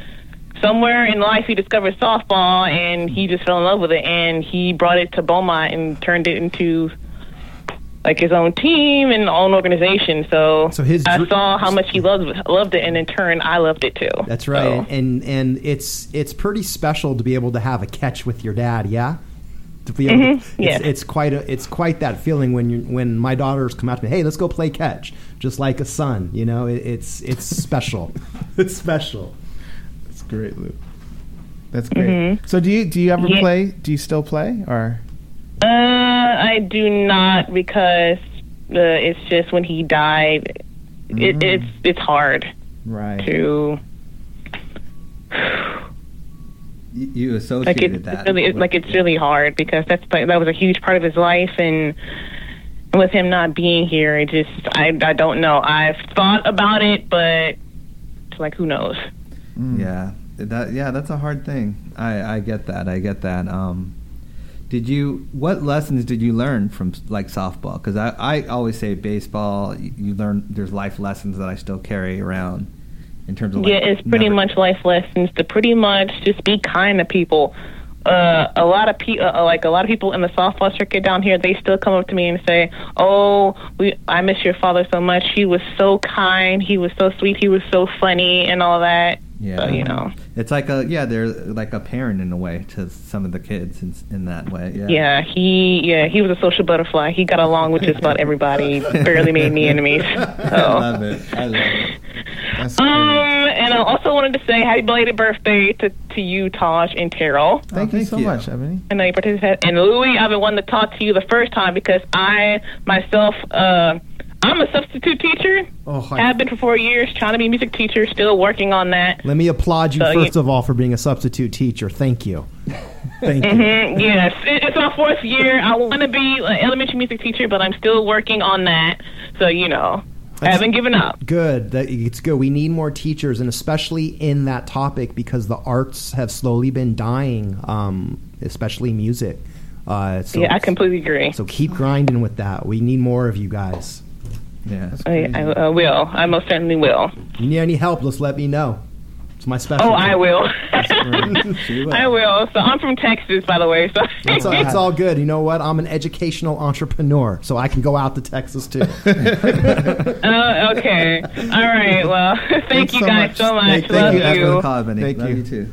[SPEAKER 6] somewhere in life he discovered softball and he just fell in love with it and he brought it to Beaumont and turned it into like his own team and own organization. So,
[SPEAKER 5] So his
[SPEAKER 6] I saw how much he loved loved it, and in turn, I loved it too.
[SPEAKER 5] That's right,
[SPEAKER 6] So-
[SPEAKER 5] and, and it's it's pretty special to be able to have a catch with your dad. Yeah, to be able to, mm-hmm. it's,
[SPEAKER 6] yes.
[SPEAKER 5] it's quite a it's quite that feeling when you when my daughters come out to me. Hey, let's go play catch, just like a son. You know, it, it's it's special. it's special.
[SPEAKER 3] That's great, Lou. That's great. So do you do you ever
[SPEAKER 6] Yeah.
[SPEAKER 3] play? Do you still play or?
[SPEAKER 6] Uh, I do not because uh, it's just when he died, it, it's it's hard
[SPEAKER 3] Right.
[SPEAKER 6] to
[SPEAKER 4] You, you
[SPEAKER 6] like
[SPEAKER 4] associated
[SPEAKER 6] it's
[SPEAKER 4] that.
[SPEAKER 6] really
[SPEAKER 4] with-
[SPEAKER 6] like it's really hard because that's like, that was a huge part of his life and with him not being here, it just I I don't know. I've thought about it, but it's like who knows.
[SPEAKER 4] Yeah, that yeah, that's a hard thing. I I get that. I get that. Um, did you? What lessons did you learn from like softball? Because I I always say baseball. You, you learn there's life lessons that I still carry around in terms of like,
[SPEAKER 6] yeah, it's pretty
[SPEAKER 4] never-
[SPEAKER 6] much life lessons to pretty much just be kind to people. Uh, a lot of pe- uh, like a lot of people in the softball circuit down here, they still come up to me and say, "Oh, we I miss your father so much. He was so kind. He was so sweet. He was so funny, and all that."
[SPEAKER 4] Yeah,
[SPEAKER 6] So, you know.
[SPEAKER 4] It's like a yeah, they're like a parent in a way to some of the kids in, in that way. Yeah,
[SPEAKER 6] Yeah, he yeah he was a social butterfly. He got along with just about everybody. Barely made any enemies.
[SPEAKER 4] I love it. I love it.
[SPEAKER 3] That's
[SPEAKER 6] Um,
[SPEAKER 3] great.
[SPEAKER 6] and I also wanted to say happy belated birthday to, to you, Taj and Terrell.
[SPEAKER 3] Thank,
[SPEAKER 4] Oh,
[SPEAKER 3] you so
[SPEAKER 4] you.
[SPEAKER 3] much, Ebony.
[SPEAKER 6] I know you participated. And Louie, I've been wanting to talk to you the first time because I myself, uh, I'm a substitute teacher.
[SPEAKER 5] Oh, I-
[SPEAKER 6] have been for four years, trying to be a music teacher, still working on that.
[SPEAKER 5] Let me applaud you
[SPEAKER 6] So,
[SPEAKER 5] first
[SPEAKER 6] yeah.
[SPEAKER 5] of all for being a substitute teacher. Thank you. Thank you.
[SPEAKER 6] Mm, yes, it's my fourth year. I want to be an elementary music teacher, but I'm still working on that. So you know, I
[SPEAKER 5] That's-
[SPEAKER 6] haven't given up.
[SPEAKER 5] Good. That it's good. We need more teachers, and especially in that topic because the arts have slowly been dying, um, especially music. Uh, so,
[SPEAKER 6] yeah, I completely agree.
[SPEAKER 5] So keep grinding with that. We need more of you guys.
[SPEAKER 4] Yeah.
[SPEAKER 6] I, I, I will. I most certainly will.
[SPEAKER 5] If you need any help, just let me know. It's my special.
[SPEAKER 6] Oh, I will.
[SPEAKER 4] Will.
[SPEAKER 6] I will. So I'm from Texas, by the way. So
[SPEAKER 5] It's all, it's all good. You know what? I'm an educational entrepreneur, so I can go out to Texas too.
[SPEAKER 6] Uh, okay. All right. Well, thank
[SPEAKER 3] Thanks
[SPEAKER 6] you
[SPEAKER 3] so
[SPEAKER 6] guys
[SPEAKER 3] much.
[SPEAKER 6] so much.
[SPEAKER 3] Thank- thank
[SPEAKER 6] Love
[SPEAKER 3] you.
[SPEAKER 4] Thanks for
[SPEAKER 6] you.
[SPEAKER 4] call,
[SPEAKER 3] Thank
[SPEAKER 4] Love
[SPEAKER 3] you.
[SPEAKER 4] you too.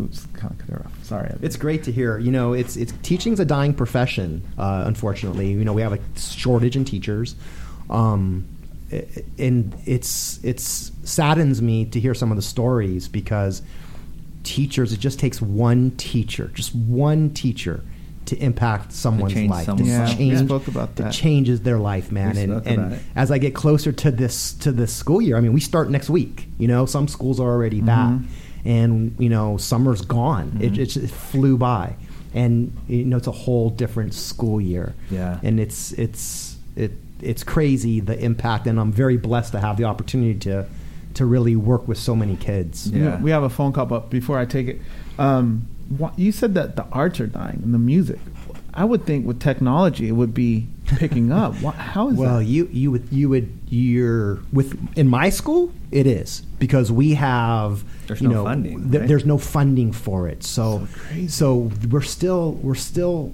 [SPEAKER 3] Oops, kind of cut her off. Sorry.
[SPEAKER 5] It's great to hear. You know, it's it's teaching's a dying profession. Uh, unfortunately, you know, we have a shortage in teachers, um, and it's it's saddens me to hear some of the stories because teachers. It just takes one teacher, just one teacher, to impact someone's
[SPEAKER 4] change
[SPEAKER 5] life.
[SPEAKER 4] someone's
[SPEAKER 5] to.
[SPEAKER 3] Yeah,
[SPEAKER 5] change,
[SPEAKER 3] about
[SPEAKER 5] that changes their life, man.
[SPEAKER 4] We
[SPEAKER 5] and and as I get closer to this to this school year, I mean, we start next week. You know, some schools are already back, and you know, summer's gone. It, it just flew by, and you know, it's a whole different school year.
[SPEAKER 4] Yeah.
[SPEAKER 5] and it's it's it it's crazy the impact, and I'm very blessed to have the opportunity to to really work with so many kids.
[SPEAKER 3] We-
[SPEAKER 4] Yeah.
[SPEAKER 3] We have a phone call, but before I take it, um, you said that the arts are dying and the music. I would think with technology it would be picking up. Wha- How is
[SPEAKER 5] Well,
[SPEAKER 3] that?
[SPEAKER 5] you you would you would you're with in my school it is because we have
[SPEAKER 4] There's
[SPEAKER 5] you
[SPEAKER 4] no
[SPEAKER 5] know
[SPEAKER 4] funding,
[SPEAKER 5] th-
[SPEAKER 4] right?
[SPEAKER 5] there's no funding for it. So
[SPEAKER 3] So crazy.
[SPEAKER 5] so we're still we're still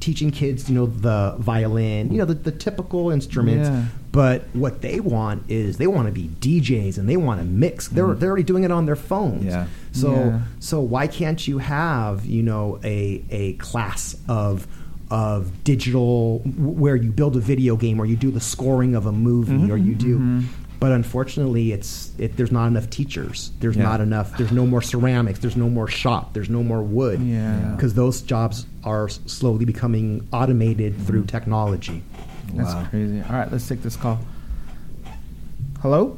[SPEAKER 5] teaching kids, you know, the violin, you know, the, the typical instruments.
[SPEAKER 3] Yeah.
[SPEAKER 5] But what they want is they want to be DJs and they want to mix. Mm. They're they're already doing it on their phones.
[SPEAKER 4] Yeah.
[SPEAKER 5] So
[SPEAKER 3] Yeah.
[SPEAKER 5] so why can't you have you know a a class of of digital where you build a video game or you do the scoring of a movie mm-hmm. or you do mm-hmm. but unfortunately it's it, there's not enough teachers there's
[SPEAKER 4] Yeah.
[SPEAKER 5] not enough there's no more ceramics there's no more shop there's no more wood
[SPEAKER 3] Yeah.
[SPEAKER 5] because those jobs are slowly becoming automated through mm. technology
[SPEAKER 3] That's
[SPEAKER 4] Wow.
[SPEAKER 3] crazy. All right, let's take this call. Hello?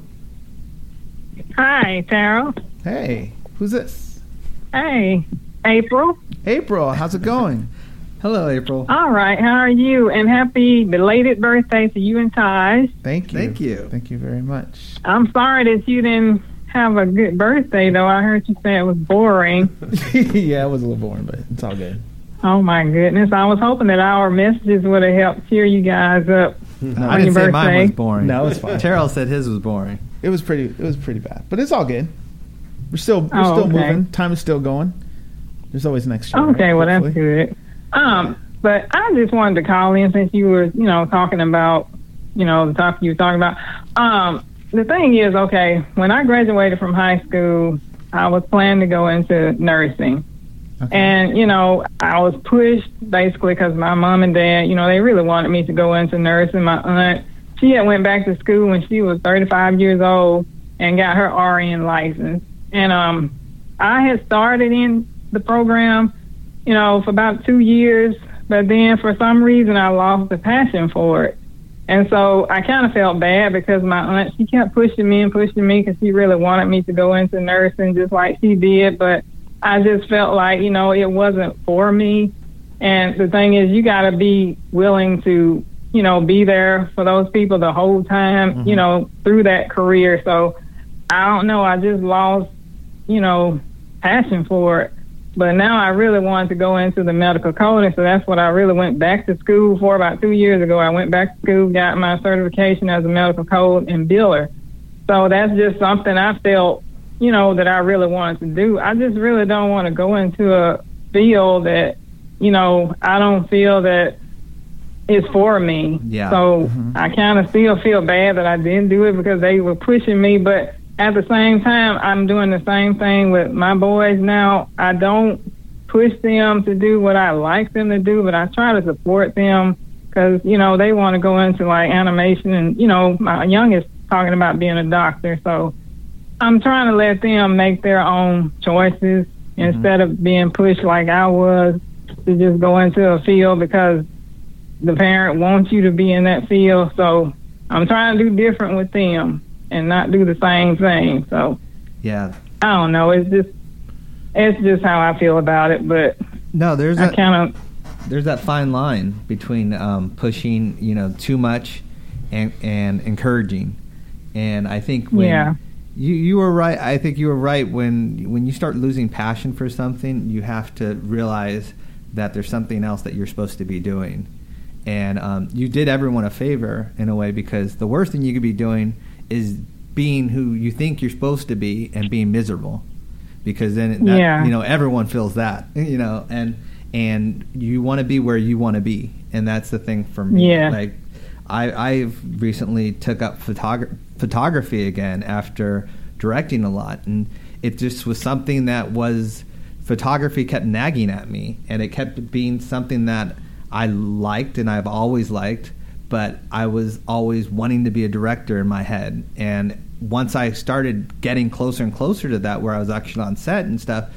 [SPEAKER 7] Hi, Tara.
[SPEAKER 3] Hey, who's this?
[SPEAKER 7] Hey, April.
[SPEAKER 3] April, how's it going?
[SPEAKER 4] Hello, April.
[SPEAKER 7] All right, how are you? And happy belated birthday to you and Taj.
[SPEAKER 3] Thank you.
[SPEAKER 4] Thank you.
[SPEAKER 3] Thank you very much.
[SPEAKER 7] I'm sorry that you didn't have a good birthday, though. I heard you say it was boring.
[SPEAKER 3] yeah, it was a little boring, but it's all good.
[SPEAKER 7] Oh my goodness! I was hoping that our messages would have helped cheer you guys up.
[SPEAKER 3] No,
[SPEAKER 4] I didn't
[SPEAKER 7] your
[SPEAKER 4] say mine was boring.
[SPEAKER 3] No, it's fine.
[SPEAKER 4] Terrell said his was boring.
[SPEAKER 3] It was pretty. It was pretty bad, but it's all good. We're still. We're
[SPEAKER 7] Oh,
[SPEAKER 3] still
[SPEAKER 7] okay.
[SPEAKER 3] moving. Time is still going. There's always next year.
[SPEAKER 7] Okay,
[SPEAKER 3] right?
[SPEAKER 7] well that's good. Um, but I just wanted to call in since you were, you know, talking about, you know, the topic you were talking about. Um, the thing is, okay, when I graduated from high school, I was planning to go into nursing. And, you know, I was pushed basically because my mom and dad, you know, they really wanted me to go into nursing. My aunt, she had went back to school when she was 35 years old and got her RN license. And um, I had started in the program, you know, for about two years, but then for some reason I lost the passion for it. And so I kind of felt bad because my aunt, she kept pushing me and pushing me because she really wanted me to go into nursing just like she did. But I just felt like, you know, it wasn't for me. And the thing is, you got to be willing to, you know, be there for those people the whole time, you mm-hmm. know, through that career. So I don't know. I just lost, you know, passion for it. But now I really wanted to go into the medical coding, so that's what I really went back to school for about two years ago. I went back to school, got my certification as a medical code and biller. So that's just something I felt, you know, that I really wanted to do. I just really don't want to go into a field that, you know, I don't feel that is for me.
[SPEAKER 4] Yeah.
[SPEAKER 7] So mm-hmm. I kind of still feel bad that I didn't do it because they were pushing me, but at the same time, I'm doing the same thing with my boys now. I don't push them to do what I like them to do, but I try to support them because, you know, they want to go into like animation and, you know, my youngest talking about being a doctor. So I'm trying to let them make their own choices instead of being pushed like I was to just go into a field because the parent wants you to be in that field. So I'm trying to do different with them and not do the same thing. So
[SPEAKER 4] Yeah.
[SPEAKER 7] I don't know. It's just it's just how I feel about it. But
[SPEAKER 4] No, there's
[SPEAKER 7] I kind of
[SPEAKER 4] there's that fine line between um, pushing, you know, too much and and encouraging. And I think when
[SPEAKER 7] Yeah.
[SPEAKER 4] You you were right. I think you were right when when you start losing passion for something, you have to realize that there's something else that you're supposed to be doing. And um, you did everyone a favor in a way because the worst thing you could be doing is being who you think you're supposed to be and being miserable because then that,
[SPEAKER 7] Yeah.
[SPEAKER 4] you know everyone feels that you know and and you want to be where you want to be and that's the thing for me
[SPEAKER 7] Yeah.
[SPEAKER 4] like i i've recently took up photogra- photography again after directing a lot. And it just was something that was photography kept nagging at me and it kept being something that i liked and i've always liked but i was always wanting to be a director in my head. And once i started getting closer and closer to that where i was actually on set and stuff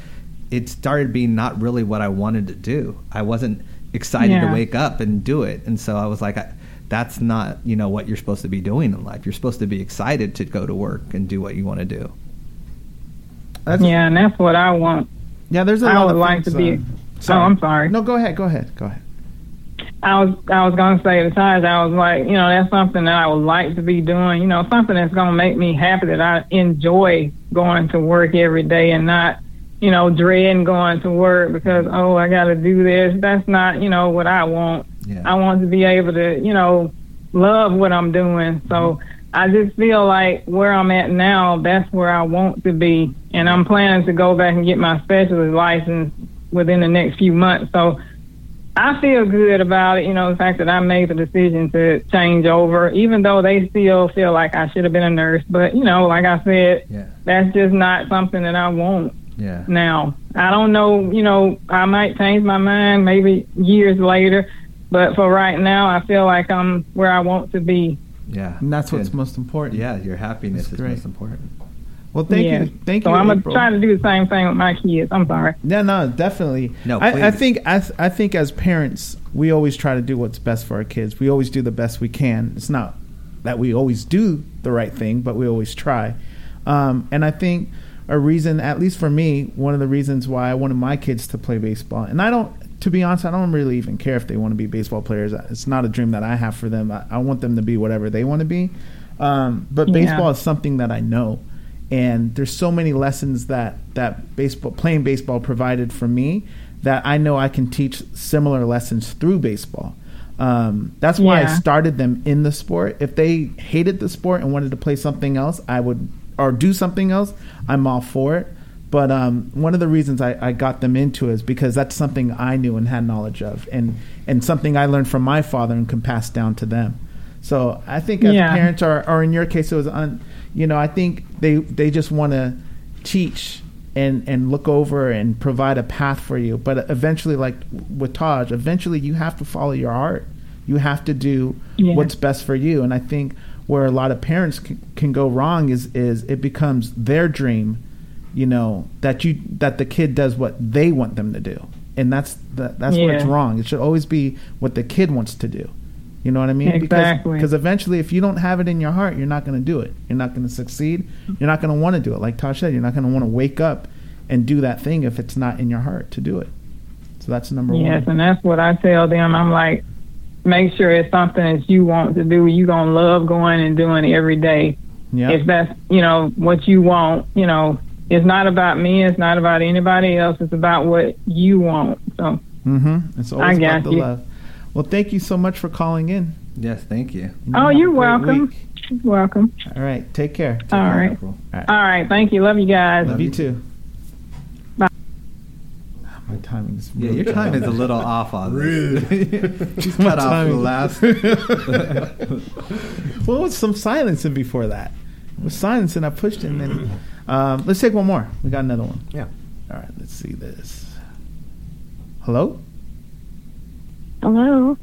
[SPEAKER 4] it started being not really what I wanted to do. I wasn't excited to wake up and do it, and so I was like, I, "That's not you know what you're supposed to be doing in life. You're supposed to be excited to go to work and do what you want to do."
[SPEAKER 3] That's-
[SPEAKER 7] yeah, and that's what I want.
[SPEAKER 3] yeah. There's a
[SPEAKER 7] I
[SPEAKER 3] lot
[SPEAKER 7] would
[SPEAKER 3] of
[SPEAKER 7] like
[SPEAKER 3] things,
[SPEAKER 7] to be.
[SPEAKER 3] uh,
[SPEAKER 7] Oh, I'm sorry.
[SPEAKER 3] No, go ahead. Go ahead. Go ahead.
[SPEAKER 7] I was I was gonna say Taj, I was like, you know, that's something that I would like to be doing. You know, something that's gonna make me happy that I enjoy going to work every day and not, you know, dreading going to work because oh I got to do this. That's not you know what I want.
[SPEAKER 4] Yeah.
[SPEAKER 7] I want to be able to you know love what I'm doing. So mm-hmm. I just feel like where I'm at now, that's where I want to be, and I'm planning to go back and get my specialist license within the next few months. So I feel good about it. You know, the fact that I made the decision to change over, even though they still feel like I should have been a nurse. But you know, like I said,
[SPEAKER 4] Yeah.
[SPEAKER 7] that's just not something that I want
[SPEAKER 4] Yeah.
[SPEAKER 7] now. I don't know. You know, I might change my mind maybe years later, but for right now, I feel like I'm where I want to be.
[SPEAKER 4] Yeah.
[SPEAKER 3] And that's what's
[SPEAKER 4] Good.
[SPEAKER 3] most important.
[SPEAKER 4] Yeah, your happiness
[SPEAKER 3] That's
[SPEAKER 4] is
[SPEAKER 3] great.
[SPEAKER 4] most important.
[SPEAKER 3] Well, thank
[SPEAKER 7] Yeah.
[SPEAKER 3] you. Thank
[SPEAKER 7] so
[SPEAKER 3] you.
[SPEAKER 7] I'm gonna
[SPEAKER 3] April.
[SPEAKER 7] try to do the same thing with my kids. I'm sorry.
[SPEAKER 3] Yeah, no, definitely.
[SPEAKER 4] No,
[SPEAKER 3] I, I think I, th- I think as parents, we always try to do what's best for our kids. We always do the best we can. It's not that we always do the right thing, but we always try. Um, and I think a reason, at least for me, one of the reasons why I wanted my kids to play baseball, and I don't, to be honest, I don't really even care if they want to be baseball players. It's not a dream that I have for them. I, I want them to be whatever they want to be. Um, but
[SPEAKER 7] Yeah.
[SPEAKER 3] baseball is something that I know and there's so many lessons that that baseball playing baseball provided for me that I know I can teach similar lessons through baseball. Um, that's why I started them in the sport. If they hated the sport and wanted to play something else, I would or do something else. I'm all for it. But um, one of the reasons I, I got them into it is because that's something I knew and had knowledge of, and and something I learned from my father and can pass down to them. So I think as
[SPEAKER 7] Yeah.
[SPEAKER 3] parents, or or in your case, it was on. You know, I think they they just want to teach and and look over and provide a path for you. But eventually, like with Taj, eventually you have to follow your heart. You have to do
[SPEAKER 7] Yeah.
[SPEAKER 3] what's best for you. And I think where a lot of parents can, can go wrong is is it becomes their dream, you know, that you that the kid does what they want them to do, and that's the, that's what's
[SPEAKER 7] Yeah.
[SPEAKER 3] wrong. It should always be what the kid wants to do. You know what I mean?
[SPEAKER 7] Exactly.
[SPEAKER 3] Because eventually, if you don't have it in your heart, you're not going to do it. You're not going to succeed. You're not going to want to do it. Like Taj said, you're not going to want to wake up and do that thing if it's not in your heart to do it. So that's number
[SPEAKER 7] Yes,
[SPEAKER 3] one.
[SPEAKER 7] Yes, and that's what I tell them. I'm like, make sure it's something that you want to do. You gonna love going and doing it every day.
[SPEAKER 3] Yeah.
[SPEAKER 7] If that's you know what you want, you know, it's not about me. It's not about anybody else. It's about what you want. So
[SPEAKER 3] Mm-hmm. It's always
[SPEAKER 7] I got
[SPEAKER 3] about the
[SPEAKER 7] you.
[SPEAKER 3] love. Well, thank you so much for calling in.
[SPEAKER 4] Yes, thank you.
[SPEAKER 3] And
[SPEAKER 7] Oh, you're welcome.
[SPEAKER 3] week.
[SPEAKER 7] you're welcome.
[SPEAKER 3] All right. Take care.
[SPEAKER 7] All right.
[SPEAKER 4] April.
[SPEAKER 3] All right.
[SPEAKER 7] All right. Thank you. Love you guys.
[SPEAKER 3] Love
[SPEAKER 4] you
[SPEAKER 3] you too. My timing is
[SPEAKER 4] Yeah, your time is a little off on
[SPEAKER 3] Rude.
[SPEAKER 4] this. Just
[SPEAKER 3] My
[SPEAKER 4] cut off the
[SPEAKER 3] timing.
[SPEAKER 4] last.
[SPEAKER 3] well, with some silencing before that. With silence, and I pushed it. And then, um, let's take one more. We got another one.
[SPEAKER 5] Yeah.
[SPEAKER 3] All right. Let's see this. Hello.
[SPEAKER 8] Hello,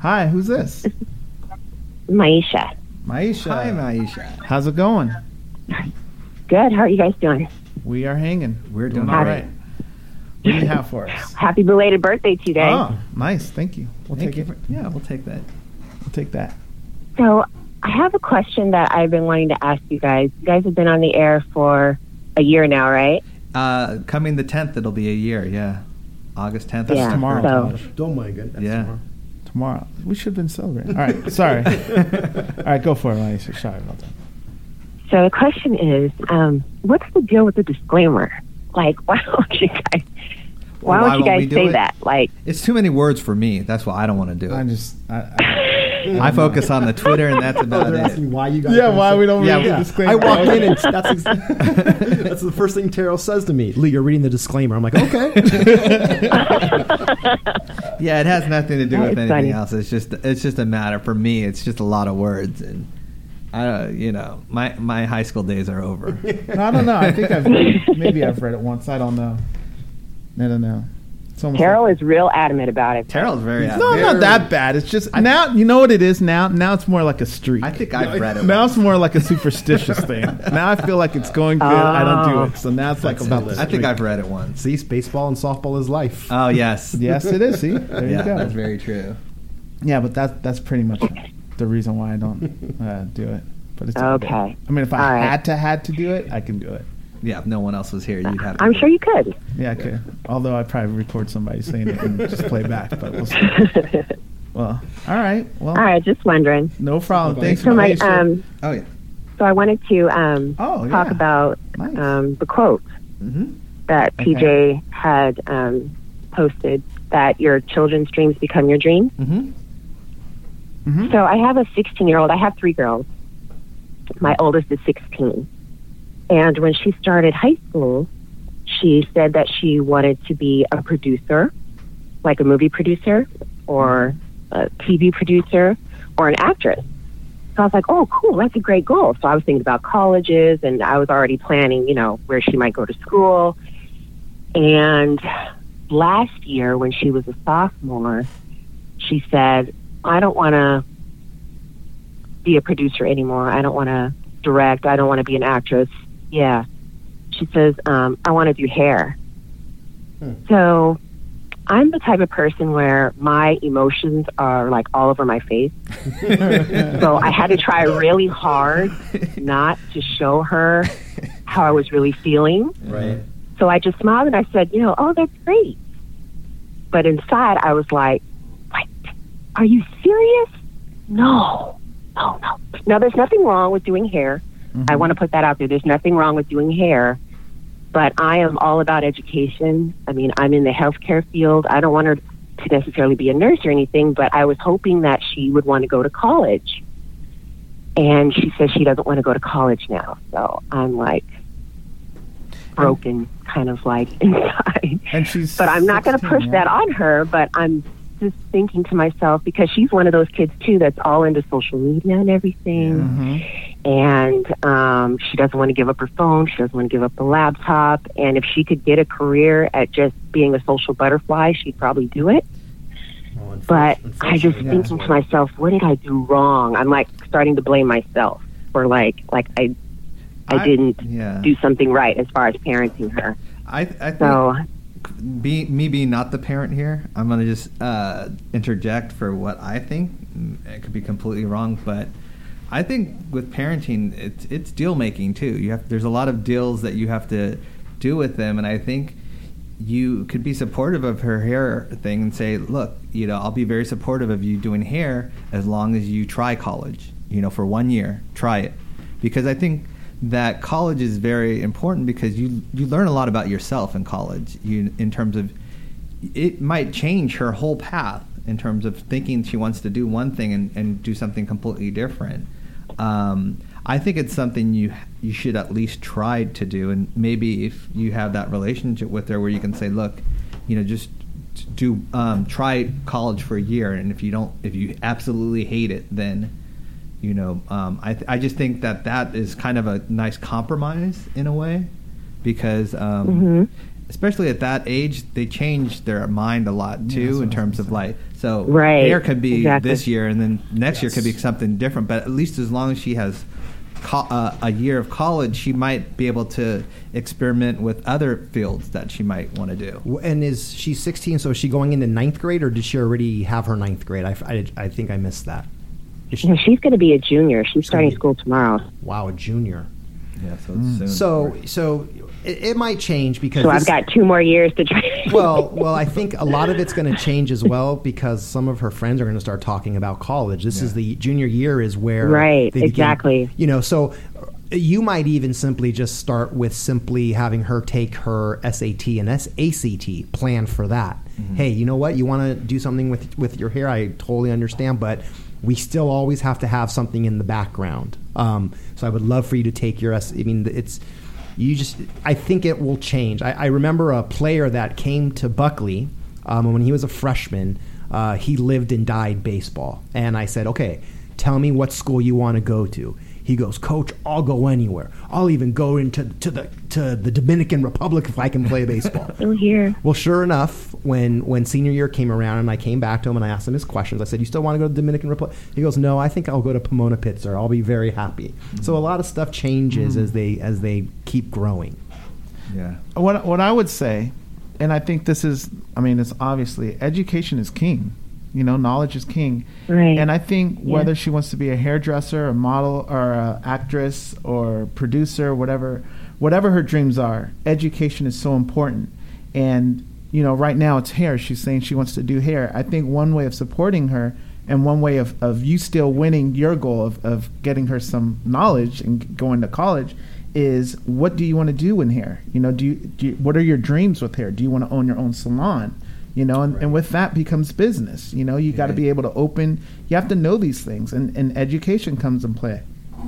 [SPEAKER 3] Hi. Who's this?
[SPEAKER 8] Maisha.
[SPEAKER 3] Maisha.
[SPEAKER 4] Hi, Maisha.
[SPEAKER 3] How's it going?
[SPEAKER 8] Good. How are you guys doing?
[SPEAKER 3] We are hanging.
[SPEAKER 4] We're doing
[SPEAKER 3] all
[SPEAKER 8] great.
[SPEAKER 3] right. What do you have for us?
[SPEAKER 8] Happy belated birthday today.
[SPEAKER 3] Oh, nice. Thank you. We'll
[SPEAKER 4] Thank
[SPEAKER 3] take
[SPEAKER 4] you
[SPEAKER 3] it.
[SPEAKER 4] for- yeah, we'll take that.
[SPEAKER 3] We'll take that.
[SPEAKER 8] So, I have a question that I've been wanting to ask you guys. You guys have been on the air for a year now, right?
[SPEAKER 4] Uh, coming the 10th, it'll be a year, yeah. August 10th.
[SPEAKER 3] That's
[SPEAKER 8] Yeah,
[SPEAKER 3] tomorrow. Don't
[SPEAKER 5] mind my goodness.
[SPEAKER 4] Yeah.
[SPEAKER 3] Tomorrow. We should have been celebrating. All right. Sorry. all right. Go for it, Maisha. Sorry about that.
[SPEAKER 8] So the question is, um, what's the deal with the disclaimer? Like, why don't you guys? Why
[SPEAKER 4] Well, why
[SPEAKER 8] don't you guys
[SPEAKER 4] do
[SPEAKER 8] say
[SPEAKER 4] it?
[SPEAKER 8] that? Like,
[SPEAKER 4] It's too many words for me. That's why I don't want to do it.
[SPEAKER 3] I just. I, I, mm-hmm.
[SPEAKER 4] I focus on the Twitter, and that's about it.
[SPEAKER 5] asking why you guys.
[SPEAKER 3] yeah.
[SPEAKER 5] don't
[SPEAKER 3] Why we don't
[SPEAKER 4] Yeah,
[SPEAKER 3] read the
[SPEAKER 4] yeah.
[SPEAKER 3] disclaimer?
[SPEAKER 5] I walk in and that's ex- that's the first thing Taryll says to me. Lee, you're reading the disclaimer. I'm like, okay.
[SPEAKER 4] Yeah, it has nothing to do
[SPEAKER 8] That
[SPEAKER 4] with anything
[SPEAKER 8] funny.
[SPEAKER 4] else. It's just it's just a matter for me. It's just a lot of words, and I don't, you know, my my high school days are over.
[SPEAKER 3] No, I don't know. I think I've maybe I've read it once. I don't know. I don't know. It's
[SPEAKER 8] Taryll
[SPEAKER 3] like-
[SPEAKER 8] is real adamant about it.
[SPEAKER 4] Taryll's very
[SPEAKER 3] no,
[SPEAKER 4] very-
[SPEAKER 3] not that bad. It's just now. You know what it is now. Now it's more like a streak.
[SPEAKER 4] I think I've read it.
[SPEAKER 3] now it's more like a superstitious thing. Now I feel like it's going good. I don't do oh. it. So now it's like
[SPEAKER 5] That's
[SPEAKER 3] about
[SPEAKER 5] it.
[SPEAKER 4] I think. I've read it once.
[SPEAKER 5] See, baseball and softball is life.
[SPEAKER 4] Oh yes,
[SPEAKER 3] Yes, it is. See, there
[SPEAKER 4] yeah,
[SPEAKER 3] you go.
[SPEAKER 4] that's very true.
[SPEAKER 3] Yeah, but that that's pretty much the reason why I don't uh, do it. But it's
[SPEAKER 8] Okay.
[SPEAKER 3] I mean, if I
[SPEAKER 8] All right.
[SPEAKER 3] had to had to do it, I can do it.
[SPEAKER 4] Yeah, if no one else was here, you'd have. To
[SPEAKER 8] I'm sure
[SPEAKER 4] it.
[SPEAKER 8] you could.
[SPEAKER 3] Yeah, I could. Although I'd probably record somebody saying it and just play back. But we'll see. Well, all right. Well,
[SPEAKER 8] All right, just wondering.
[SPEAKER 3] no problem. Thanks
[SPEAKER 8] So
[SPEAKER 3] for
[SPEAKER 8] my
[SPEAKER 3] Maisha.
[SPEAKER 8] um,
[SPEAKER 4] Oh yeah.
[SPEAKER 8] so I wanted to um
[SPEAKER 3] Oh,
[SPEAKER 8] talk
[SPEAKER 3] yeah.
[SPEAKER 8] about
[SPEAKER 3] Nice.
[SPEAKER 8] um the quote
[SPEAKER 4] hmm
[SPEAKER 8] that
[SPEAKER 3] Okay.
[SPEAKER 8] TJ had um posted that your children's dreams become your dreams.
[SPEAKER 4] hmm
[SPEAKER 3] Mhm.
[SPEAKER 8] So I have a 16 year old. I have three girls. My oldest is 16. And when she started high school, she said that she wanted to be a producer like a movie producer or a TV producer or an actress. So I was like, oh, cool, that's a great goal. So I was thinking about colleges and I was already planning, you know, where she might go to school. And last year, when she was a sophomore, she said, I don't want to be a producer anymore. I don't want to direct. I don't want to be an actress. Yeah. She says, um, I want to do hair. So I'm the type of person where my emotions are like all over my face. so I had to try really hard not to show her how I was really feeling.
[SPEAKER 5] Right.
[SPEAKER 8] So I just smiled and I said, you know, oh, that's great. But inside, I was like? Are you serious? No, no, no. Now, there's nothing wrong with doing hair. I mm-hmm. want to put that out there. There's nothing wrong with doing hair. But I am all about education. I mean, I'm in the healthcare field. I don't want her to necessarily be a nurse or anything, but I was hoping that she would want to go to college. And she says she doesn't want to go to college now. So I'm like broken, kind of like inside.
[SPEAKER 3] And she's
[SPEAKER 8] But I'm not going to push
[SPEAKER 3] yeah.
[SPEAKER 8] that on her, but I'm just thinking to myself because she's one of those kids too that's all into social media and everything.
[SPEAKER 3] Mm-hmm.
[SPEAKER 8] And um, she doesn't want to give up her phone. She doesn't want to give up the laptop. And if she could get a career at just being a social butterfly, she'd probably do it. But I just thinking to myself, what did I do wrong? I'm like starting to blame myself for like like I I,
[SPEAKER 4] I-
[SPEAKER 8] didn't
[SPEAKER 4] yeah.
[SPEAKER 8] do something right as far as parenting her.
[SPEAKER 4] I, I think
[SPEAKER 8] So
[SPEAKER 4] be, me being not the parent here, I'm going to just uh, interject for what I think. It could be completely wrong, but I think with parenting, it's it's deal making too. You have there's a lot of deals that you have to do with them, and I think you could be supportive of her hair thing and say, look, you know, I'll be very supportive of you doing hair as long as you try college. You know, for one year, try it, because I think that college is very important because you you learn a lot about yourself in college. You in terms of it might change her whole path in terms of thinking she wants to do one thing and, and do something completely different. Um, I think it's something you you should at least try to do, and maybe if you have that relationship with her where you can say, look, you know, just do um, try college for a year, and if you don't, if you absolutely hate it, then you know, um, I th- I just think that that is kind of a nice compromise in a way, because um,
[SPEAKER 8] Mhm.
[SPEAKER 4] especially at that age, they change their mind a lot too in terms of like so
[SPEAKER 8] Right,
[SPEAKER 4] hair could be
[SPEAKER 8] exactly.
[SPEAKER 4] this year, and then next year could be something different. But at least as long as she has co- uh, a year of college, she might be able to experiment with other fields that she might want to do.
[SPEAKER 5] And is she 16? So is she going into ninth grade, or did she already have her ninth grade? I, I, I think I missed that. Is she,
[SPEAKER 8] she's going to be a junior. She's starting school tomorrow.
[SPEAKER 5] wow, a junior.
[SPEAKER 4] Yeah, so it's soon.
[SPEAKER 5] So so it, it might change because
[SPEAKER 8] So I've got two more years to try.
[SPEAKER 5] well, well, I think a lot of it's going to change as well because some of her friends are going to start talking about college. This is the junior year is where
[SPEAKER 8] Right,
[SPEAKER 5] they begin-
[SPEAKER 8] exactly.
[SPEAKER 5] You know, so uh, you might even simply just start with simply having her take her SAT and S- ACT plan for that. Hey, you know what? You want to do something with with your hair? I totally understand, but we still always have to have something in the background. Um, so I would love for you to take your I mean, it's you just i think it will change. I, I remember a player that came to buckley um, when he was a freshman uh, he lived and died baseball. And i said okay tell me what school you want to go to he goes coach i'll go anywhere i'll even go into to the to the dominican republic if i can play baseball
[SPEAKER 8] Still here.
[SPEAKER 5] well, sure enough, when when senior year came around and I came back to him and I asked him his questions, I said, "You still want to go to the Dominican Republic?" He goes, "No, I think I'll go to Pomona Pitzer. I'll be very happy." Mm-hmm. So a lot of stuff changes mm-hmm. as they as they keep growing.
[SPEAKER 4] yeah,
[SPEAKER 3] what what I would say, and I think this is, I mean, it's obviously education is king. You know, knowledge is king.
[SPEAKER 8] Right.
[SPEAKER 3] And I think
[SPEAKER 8] Yeah.
[SPEAKER 3] whether she wants to be a hairdresser, a model, or a actress, or producer, whatever, whatever her dreams are, education is so important. And you know, right now it's hair. She's saying she wants to do hair. I think one way of supporting her and one way of, of you still winning your goal of, of getting her some knowledge and going to college is what do you want to do in hair? You know, do you, do you, what are your dreams with hair? Do you want to own your own salon? You know, and, and with that becomes business. You know, you got to
[SPEAKER 4] Right.
[SPEAKER 3] be able to open. You have to know these things, and, and education comes in play.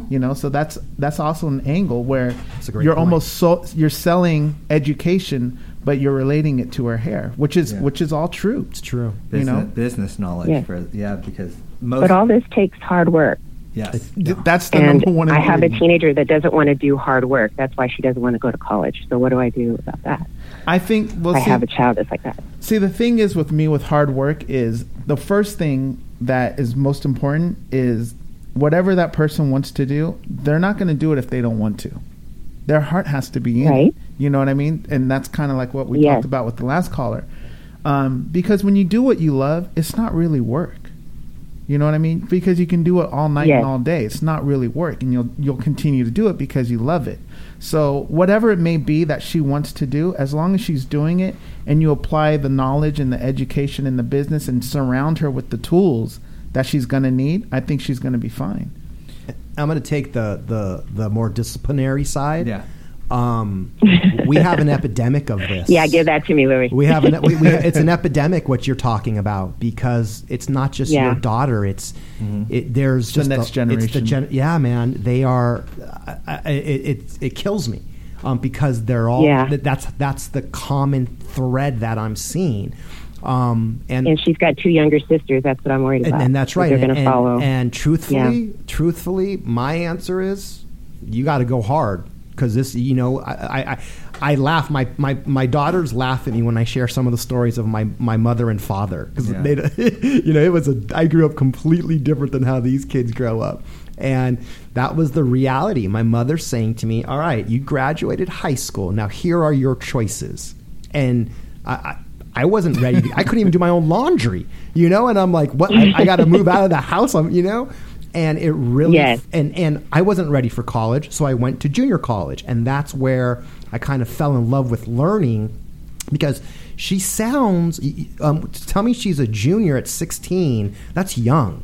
[SPEAKER 3] You know, so that's that's also an angle where
[SPEAKER 5] That's a great
[SPEAKER 3] you're
[SPEAKER 5] point.
[SPEAKER 3] almost so you're selling education but you're relating it to her hair, which is
[SPEAKER 4] Yeah.
[SPEAKER 3] which is all true.
[SPEAKER 5] It's true.
[SPEAKER 3] You
[SPEAKER 4] Business,
[SPEAKER 3] know?
[SPEAKER 4] business knowledge
[SPEAKER 8] Yeah.
[SPEAKER 4] for yeah because most
[SPEAKER 8] But all this takes hard work.
[SPEAKER 4] yes
[SPEAKER 3] Th- That's the
[SPEAKER 8] and
[SPEAKER 3] number one.
[SPEAKER 8] I have a teenager that doesn't want to do hard work. That's why she doesn't want to go to college. So what do I do about that?
[SPEAKER 3] I think. Well,
[SPEAKER 8] I
[SPEAKER 3] see,
[SPEAKER 8] have a child that's like that.
[SPEAKER 3] See, the thing is with me with hard work is the first thing that is most important is whatever that person wants to do, they're not going to do it if they don't want to. Their heart has to be in
[SPEAKER 8] Right.
[SPEAKER 3] it. You know what I mean? And that's kind of like what we
[SPEAKER 8] Yes.
[SPEAKER 3] talked about with the last caller. Um, because when you do what you love, it's not really work. You know what I mean? Because you can do it all night
[SPEAKER 8] Yes.
[SPEAKER 3] and all day. It's not really work, and you'll you'll continue to do it because you love it. So whatever it may be that she wants to do, as long as she's doing it, and you apply the knowledge and the education and the business, and surround her with the tools that she's going to need, I think she's going to be fine.
[SPEAKER 5] I'm going to take the, the, the more disciplinary side.
[SPEAKER 4] Yeah.
[SPEAKER 5] Um, we have an epidemic of this.
[SPEAKER 8] Yeah, give that to me, Louie.
[SPEAKER 5] We have an we, we, it's an epidemic what you're talking about because it's not just
[SPEAKER 8] Yeah.
[SPEAKER 5] your daughter. It's it, there's
[SPEAKER 3] the
[SPEAKER 5] just
[SPEAKER 3] next
[SPEAKER 5] It's the
[SPEAKER 3] generation.
[SPEAKER 5] gen, yeah, man. They are. I, I, it, it it kills me um, because they're all.
[SPEAKER 8] Yeah.
[SPEAKER 5] that- That's that's the common thread that I'm seeing. Um, and
[SPEAKER 8] and she's got two younger sisters. That's what I'm worried about.
[SPEAKER 5] and that's
[SPEAKER 8] that
[SPEAKER 5] right.
[SPEAKER 8] They're going to follow.
[SPEAKER 5] and truthfully, truthfully, my answer is you got to go hard because this, you know, I, I, I, laugh. My, my, my daughters laugh at me when I share some of the stories of my, my mother and father because
[SPEAKER 4] Yeah.
[SPEAKER 5] you know it was a I grew up completely different than how these kids grow up. And that was the reality. My mother saying to me, "All right, you graduated high school. Now here are your choices." And I, I, I wasn't ready. To, I couldn't even do my own laundry, you know. And I'm like, "What? I, I got to move out of the house." I'm, you know. And it really,
[SPEAKER 8] Yes.
[SPEAKER 5] and and I wasn't ready for college, so I went to junior college, and that's where I kind of fell in love with learning because she sounds. Um, tell me she's a junior at 16. That's young.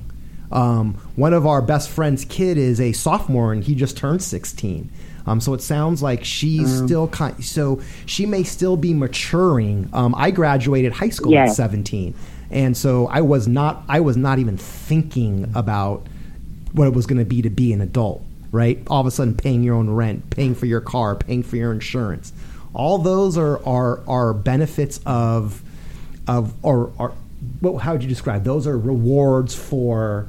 [SPEAKER 5] Um, one of our best friends' kid is a sophomore, and he just turned 16. Um, so it sounds like she's still kind. So she may still be maturing. Um, I graduated high school at 17, and so I was not. I was not even thinking about what it was going to be to be an adult. Right? All of a sudden, paying your own rent, paying for your car, paying for your insurance. All those are are, are benefits of of or, or what, how would you describe? Those are rewards for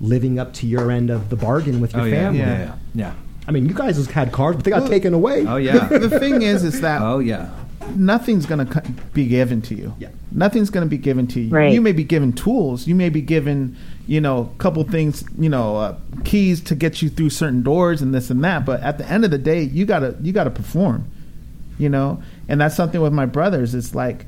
[SPEAKER 5] living up to your end of the bargain with your
[SPEAKER 4] oh yeah,
[SPEAKER 5] family.
[SPEAKER 4] yeah yeah yeah
[SPEAKER 5] I mean, you guys have had cars, but they got
[SPEAKER 3] Well-
[SPEAKER 5] taken away.
[SPEAKER 4] oh yeah
[SPEAKER 3] the thing is, is that
[SPEAKER 4] oh yeah
[SPEAKER 3] nothing's going to be given to you.
[SPEAKER 5] Yeah.
[SPEAKER 3] Nothing's going to be given to you.
[SPEAKER 8] Right.
[SPEAKER 3] You may be given tools. You may be given, you know, a couple things, you know, uh, keys to get you through certain doors and this and that. But at the end of the day, you gotta you gotta perform. You know, and that's something with my brothers. It's like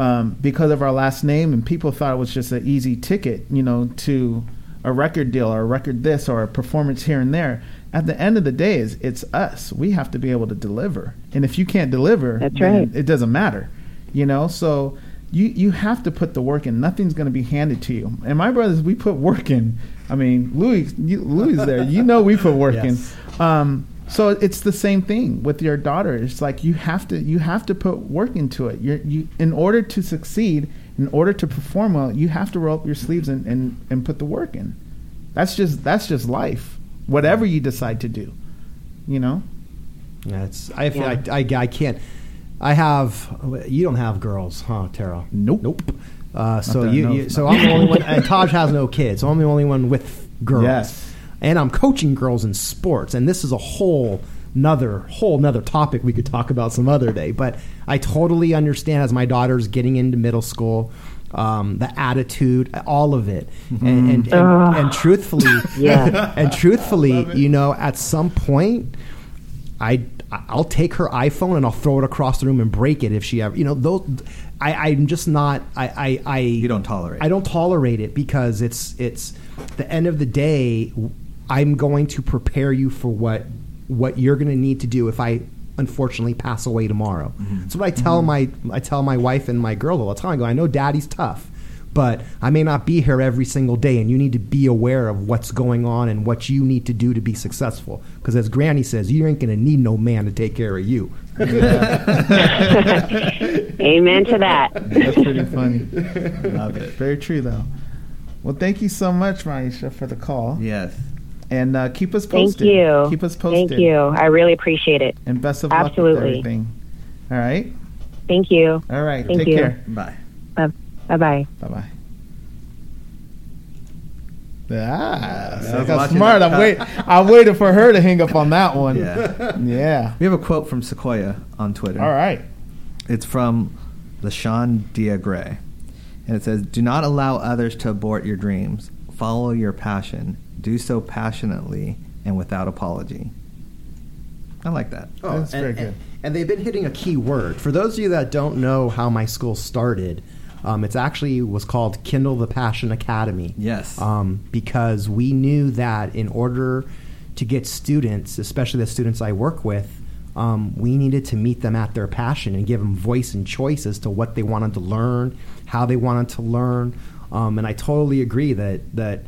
[SPEAKER 3] um, because of our last name, and people thought it was just an easy ticket, you know, to a record deal or a record this or a performance here and there. At the end of the day, is it's us. We have to be able to deliver, and if you can't deliver,
[SPEAKER 8] That's right.
[SPEAKER 3] it doesn't matter, you know. So you you have to put the work in. Nothing's going to be handed to you. And my brothers, we put work in. I mean, Louie, you, Louie is there. You know, we put work
[SPEAKER 5] Yes.
[SPEAKER 3] in. Um, so it's the same thing with your daughter. It's like you have to you have to put work into it. You're, you in order to succeed, in order to perform well, you have to roll up your sleeves and, and, and put the work in. That's just that's just life. Whatever you decide to do, you know.
[SPEAKER 5] That's I, feel
[SPEAKER 8] Yeah.
[SPEAKER 5] I, I I can't. I have. You don't have girls, huh, Tara?
[SPEAKER 3] Nope.
[SPEAKER 5] Nope. Uh, so you, you, so I'm the only one. And Taj has no kids, so I'm the only one with girls.
[SPEAKER 3] Yes.
[SPEAKER 5] And I'm coaching girls in sports, and this is a whole another whole another topic we could talk about some other day. But I totally understand as my daughter's getting into middle school. Um, the attitude, all of it, and and, and,
[SPEAKER 8] Ugh.
[SPEAKER 5] and truthfully,
[SPEAKER 8] Yeah.
[SPEAKER 5] and truthfully, you know, at some point, I I'll take her iPhone and I'll throw it across the room and break it if she ever you know those I I'm just not I I, I
[SPEAKER 4] you don't tolerate
[SPEAKER 5] I don't tolerate it because it's it's the end of the day I'm going to prepare you for what what you're going to need to do if I unfortunately pass away tomorrow. Mm-hmm. That's what I tell mm-hmm. my I tell my wife and my girl all the time. I go, I know daddy's tough, but I may not be here every single day and you need to be aware of what's going on and what you need to do to be successful because as granny says, you ain't going to need no man to take care of you.
[SPEAKER 8] Amen to that.
[SPEAKER 3] That's pretty funny.
[SPEAKER 4] love it
[SPEAKER 3] Very true, though. Well, thank you so much, Maisha, for the call,
[SPEAKER 4] yes
[SPEAKER 3] and uh, keep us posted.
[SPEAKER 8] Thank you.
[SPEAKER 3] Keep us posted.
[SPEAKER 8] Thank you. I really appreciate it.
[SPEAKER 3] And best of luck with
[SPEAKER 8] Absolutely.
[SPEAKER 3] everything. All right.
[SPEAKER 8] Thank you.
[SPEAKER 3] All right.
[SPEAKER 8] Thank
[SPEAKER 3] take
[SPEAKER 8] you.
[SPEAKER 3] care.
[SPEAKER 4] Bye.
[SPEAKER 8] Bye bye.
[SPEAKER 3] Bye Bye bye. Ah,
[SPEAKER 4] I
[SPEAKER 3] look
[SPEAKER 4] was
[SPEAKER 3] how
[SPEAKER 4] watching
[SPEAKER 3] smart.
[SPEAKER 4] that
[SPEAKER 3] I'm wait. I'm waiting for her to hang up on that one.
[SPEAKER 4] Yeah.
[SPEAKER 3] Yeah.
[SPEAKER 4] We have a quote from Sequoia on Twitter.
[SPEAKER 3] All right.
[SPEAKER 4] It's from LaShawn Diagray. And it says, Do not allow others to abort your dreams. Follow your passion. Do so passionately and without apology. I like that.
[SPEAKER 3] Oh, that's
[SPEAKER 5] and,
[SPEAKER 3] very good.
[SPEAKER 5] And, and they've been hitting a key word. For those of you that don't know how my school started, um, it's actually was called Kindle the Passion Academy.
[SPEAKER 4] Yes.
[SPEAKER 5] Um, because we knew that in order to get students, especially the students I work with, um, we needed to meet them at their passion and give them voice and choice as to what they wanted to learn, how they wanted to learn. Um, and I totally agree that that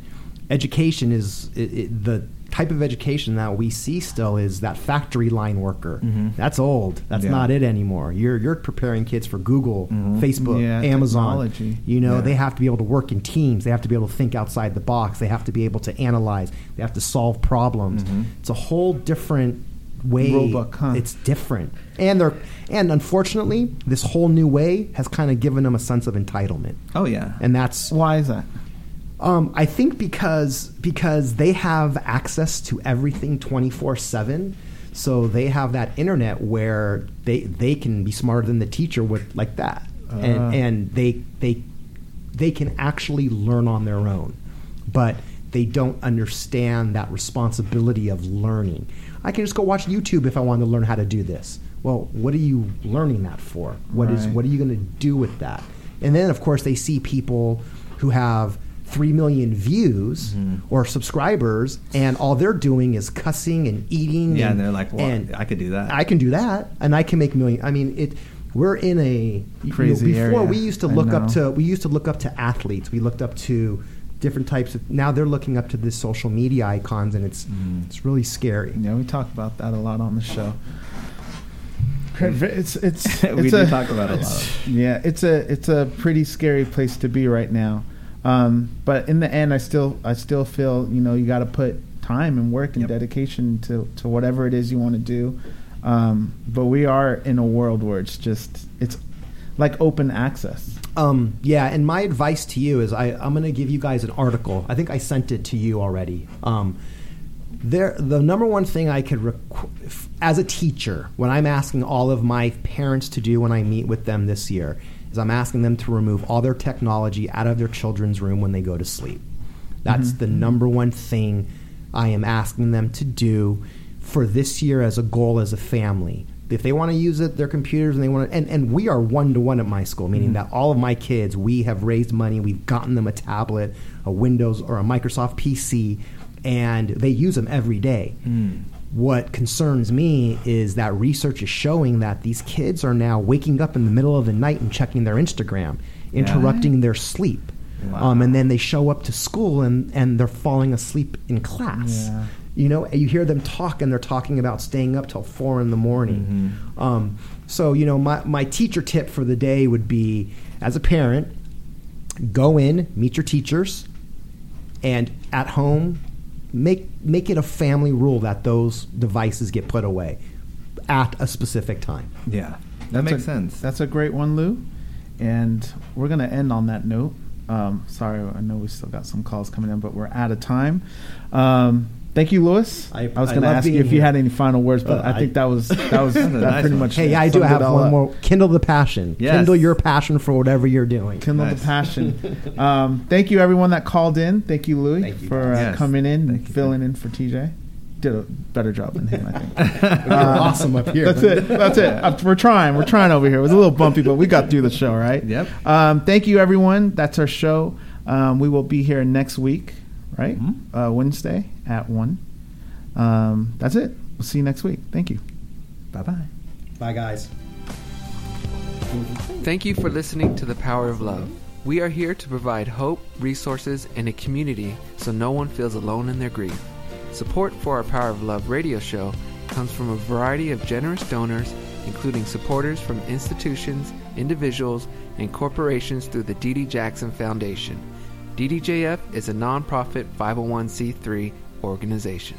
[SPEAKER 5] education is it, it, the type of education that we see still is that factory line worker. Mm-hmm. That's old. That's
[SPEAKER 4] Yeah.
[SPEAKER 5] not it anymore. You're you're preparing kids for Google, mm-hmm. Facebook,
[SPEAKER 3] Yeah,
[SPEAKER 5] Amazon.
[SPEAKER 3] technology.
[SPEAKER 5] You know,
[SPEAKER 4] Yeah.
[SPEAKER 5] they have to be able to work in teams. They have to be able to think outside the box. They have to be able to analyze. They have to solve problems. Mm-hmm. It's a whole different way.
[SPEAKER 3] Huh?
[SPEAKER 5] It's different, and they're and unfortunately, this whole new way has kind of given them a sense of entitlement,
[SPEAKER 4] Oh, yeah.
[SPEAKER 5] and that's
[SPEAKER 3] Why is that?
[SPEAKER 5] Um, I think because because they have access to everything twenty four seven, so they have that internet where they they can be smarter than the teacher with like that,
[SPEAKER 3] Ah.
[SPEAKER 5] and and they they they can actually learn on their own, but they don't understand that responsibility of learning. I can just go watch YouTube if I want to learn how to do this. Well, what are you learning that for? What is
[SPEAKER 3] Right.
[SPEAKER 5] what are you going to do with that? And then of course they see people who have 3 million views
[SPEAKER 4] Mm-hmm.
[SPEAKER 5] or subscribers and all they're doing is cussing and eating
[SPEAKER 4] Yeah,
[SPEAKER 5] and,
[SPEAKER 4] and they're like, well,
[SPEAKER 5] and
[SPEAKER 4] I could do that.
[SPEAKER 5] I can do that and I can make million I mean it we're in a you know, before
[SPEAKER 3] area.
[SPEAKER 5] we used to look up to we used to look up to athletes we looked up to different types of now they're looking up to this social media icons and it's
[SPEAKER 4] Mm-hmm.
[SPEAKER 5] it's really scary
[SPEAKER 3] Yeah, we talk about that a lot on the show. It's it's,
[SPEAKER 4] We
[SPEAKER 3] it's
[SPEAKER 4] do
[SPEAKER 3] a,
[SPEAKER 4] talk about it a
[SPEAKER 3] it's-
[SPEAKER 4] lot.
[SPEAKER 3] Yeah, it's a it's a pretty scary place to be right now. Um, but in the end, I still I still feel you know you got to put time and work and
[SPEAKER 4] Yep.
[SPEAKER 3] dedication to to whatever it is you want to do. Um, but we are in a world where it's just it's like open access.
[SPEAKER 5] Um, yeah, and my advice to you is I, I'm going to give you guys an article. I think I sent it to you already. Um, there, the number one thing I could, requ- as a teacher, when I'm asking all of my parents to do when I meet with them this year, is I'm asking them to remove all their technology out of their children's room when they go to sleep. That's mm-hmm. the number one thing I am asking them to do for this year as a goal as a family. If they want to use it, their computers, and they want to, and, and we are one to one at my school, meaning mm-hmm. that all of my kids, we have raised money, we've gotten them a tablet, a Windows or a Microsoft PC, and they use them every day. Mm. What concerns me is that research is showing that these kids are now waking up in the middle of the night and checking their Instagram, interrupting their sleep. Um, and then they show up to school and, and they're falling asleep in class.
[SPEAKER 3] Yeah.
[SPEAKER 5] You know, you hear them talk and they're talking about staying up till four in the morning. Um, so, you know, my, my teacher tip for the day would be as a parent, go in, meet your teachers, and at home, make, make it a family rule that those devices get put away at a specific time.
[SPEAKER 4] yeah. That
[SPEAKER 3] That's
[SPEAKER 4] makes
[SPEAKER 3] a-
[SPEAKER 4] sense.
[SPEAKER 3] That's a great one, Lou. And we're going to end on that note. Um, sorry, I know we still got some calls coming in, but we're out of time. Um, thank you, Lewis.
[SPEAKER 5] I-
[SPEAKER 3] was going to
[SPEAKER 5] love
[SPEAKER 3] ask you
[SPEAKER 5] being
[SPEAKER 3] if you had any final words, but
[SPEAKER 5] Uh,
[SPEAKER 3] I think
[SPEAKER 5] I-
[SPEAKER 3] that was that was that
[SPEAKER 4] nice
[SPEAKER 3] pretty
[SPEAKER 4] one.
[SPEAKER 3] much.
[SPEAKER 5] Hey, I do
[SPEAKER 3] summed
[SPEAKER 5] have one
[SPEAKER 3] up.
[SPEAKER 5] more. Kindle the passion.
[SPEAKER 4] Yes.
[SPEAKER 5] Kindle your passion for whatever you're doing.
[SPEAKER 3] Kindle
[SPEAKER 4] Nice.
[SPEAKER 3] the passion. um, thank you, everyone that called in. Thank you, Louie,
[SPEAKER 5] Thank you,
[SPEAKER 3] for uh,
[SPEAKER 4] Yes.
[SPEAKER 3] coming in and
[SPEAKER 4] Thank you.
[SPEAKER 3] filling in for TJ. Did a better job than him, I think.
[SPEAKER 5] You're awesome up here.
[SPEAKER 3] That's it. That's it. Uh, We're trying. We're trying over here. It was a little bumpy, but we got through the show, right?
[SPEAKER 4] Yep.
[SPEAKER 3] Um, thank you, everyone. That's our show. Um, we will be here next week, right?
[SPEAKER 4] Mhm.
[SPEAKER 3] Uh, Wednesday at 1. Um, that's it. We'll see you next week. Thank you.
[SPEAKER 4] Bye bye.
[SPEAKER 5] Bye, guys.
[SPEAKER 9] Thank you for listening to The Power of Love. We are here to provide hope, resources, and a community so no one feels alone in their grief. Support for our Power of Love radio show comes from a variety of generous donors, including supporters from institutions, individuals, and corporations through the Dee Dee Jackson Foundation. DDJF is a nonprofit 501c3 organization.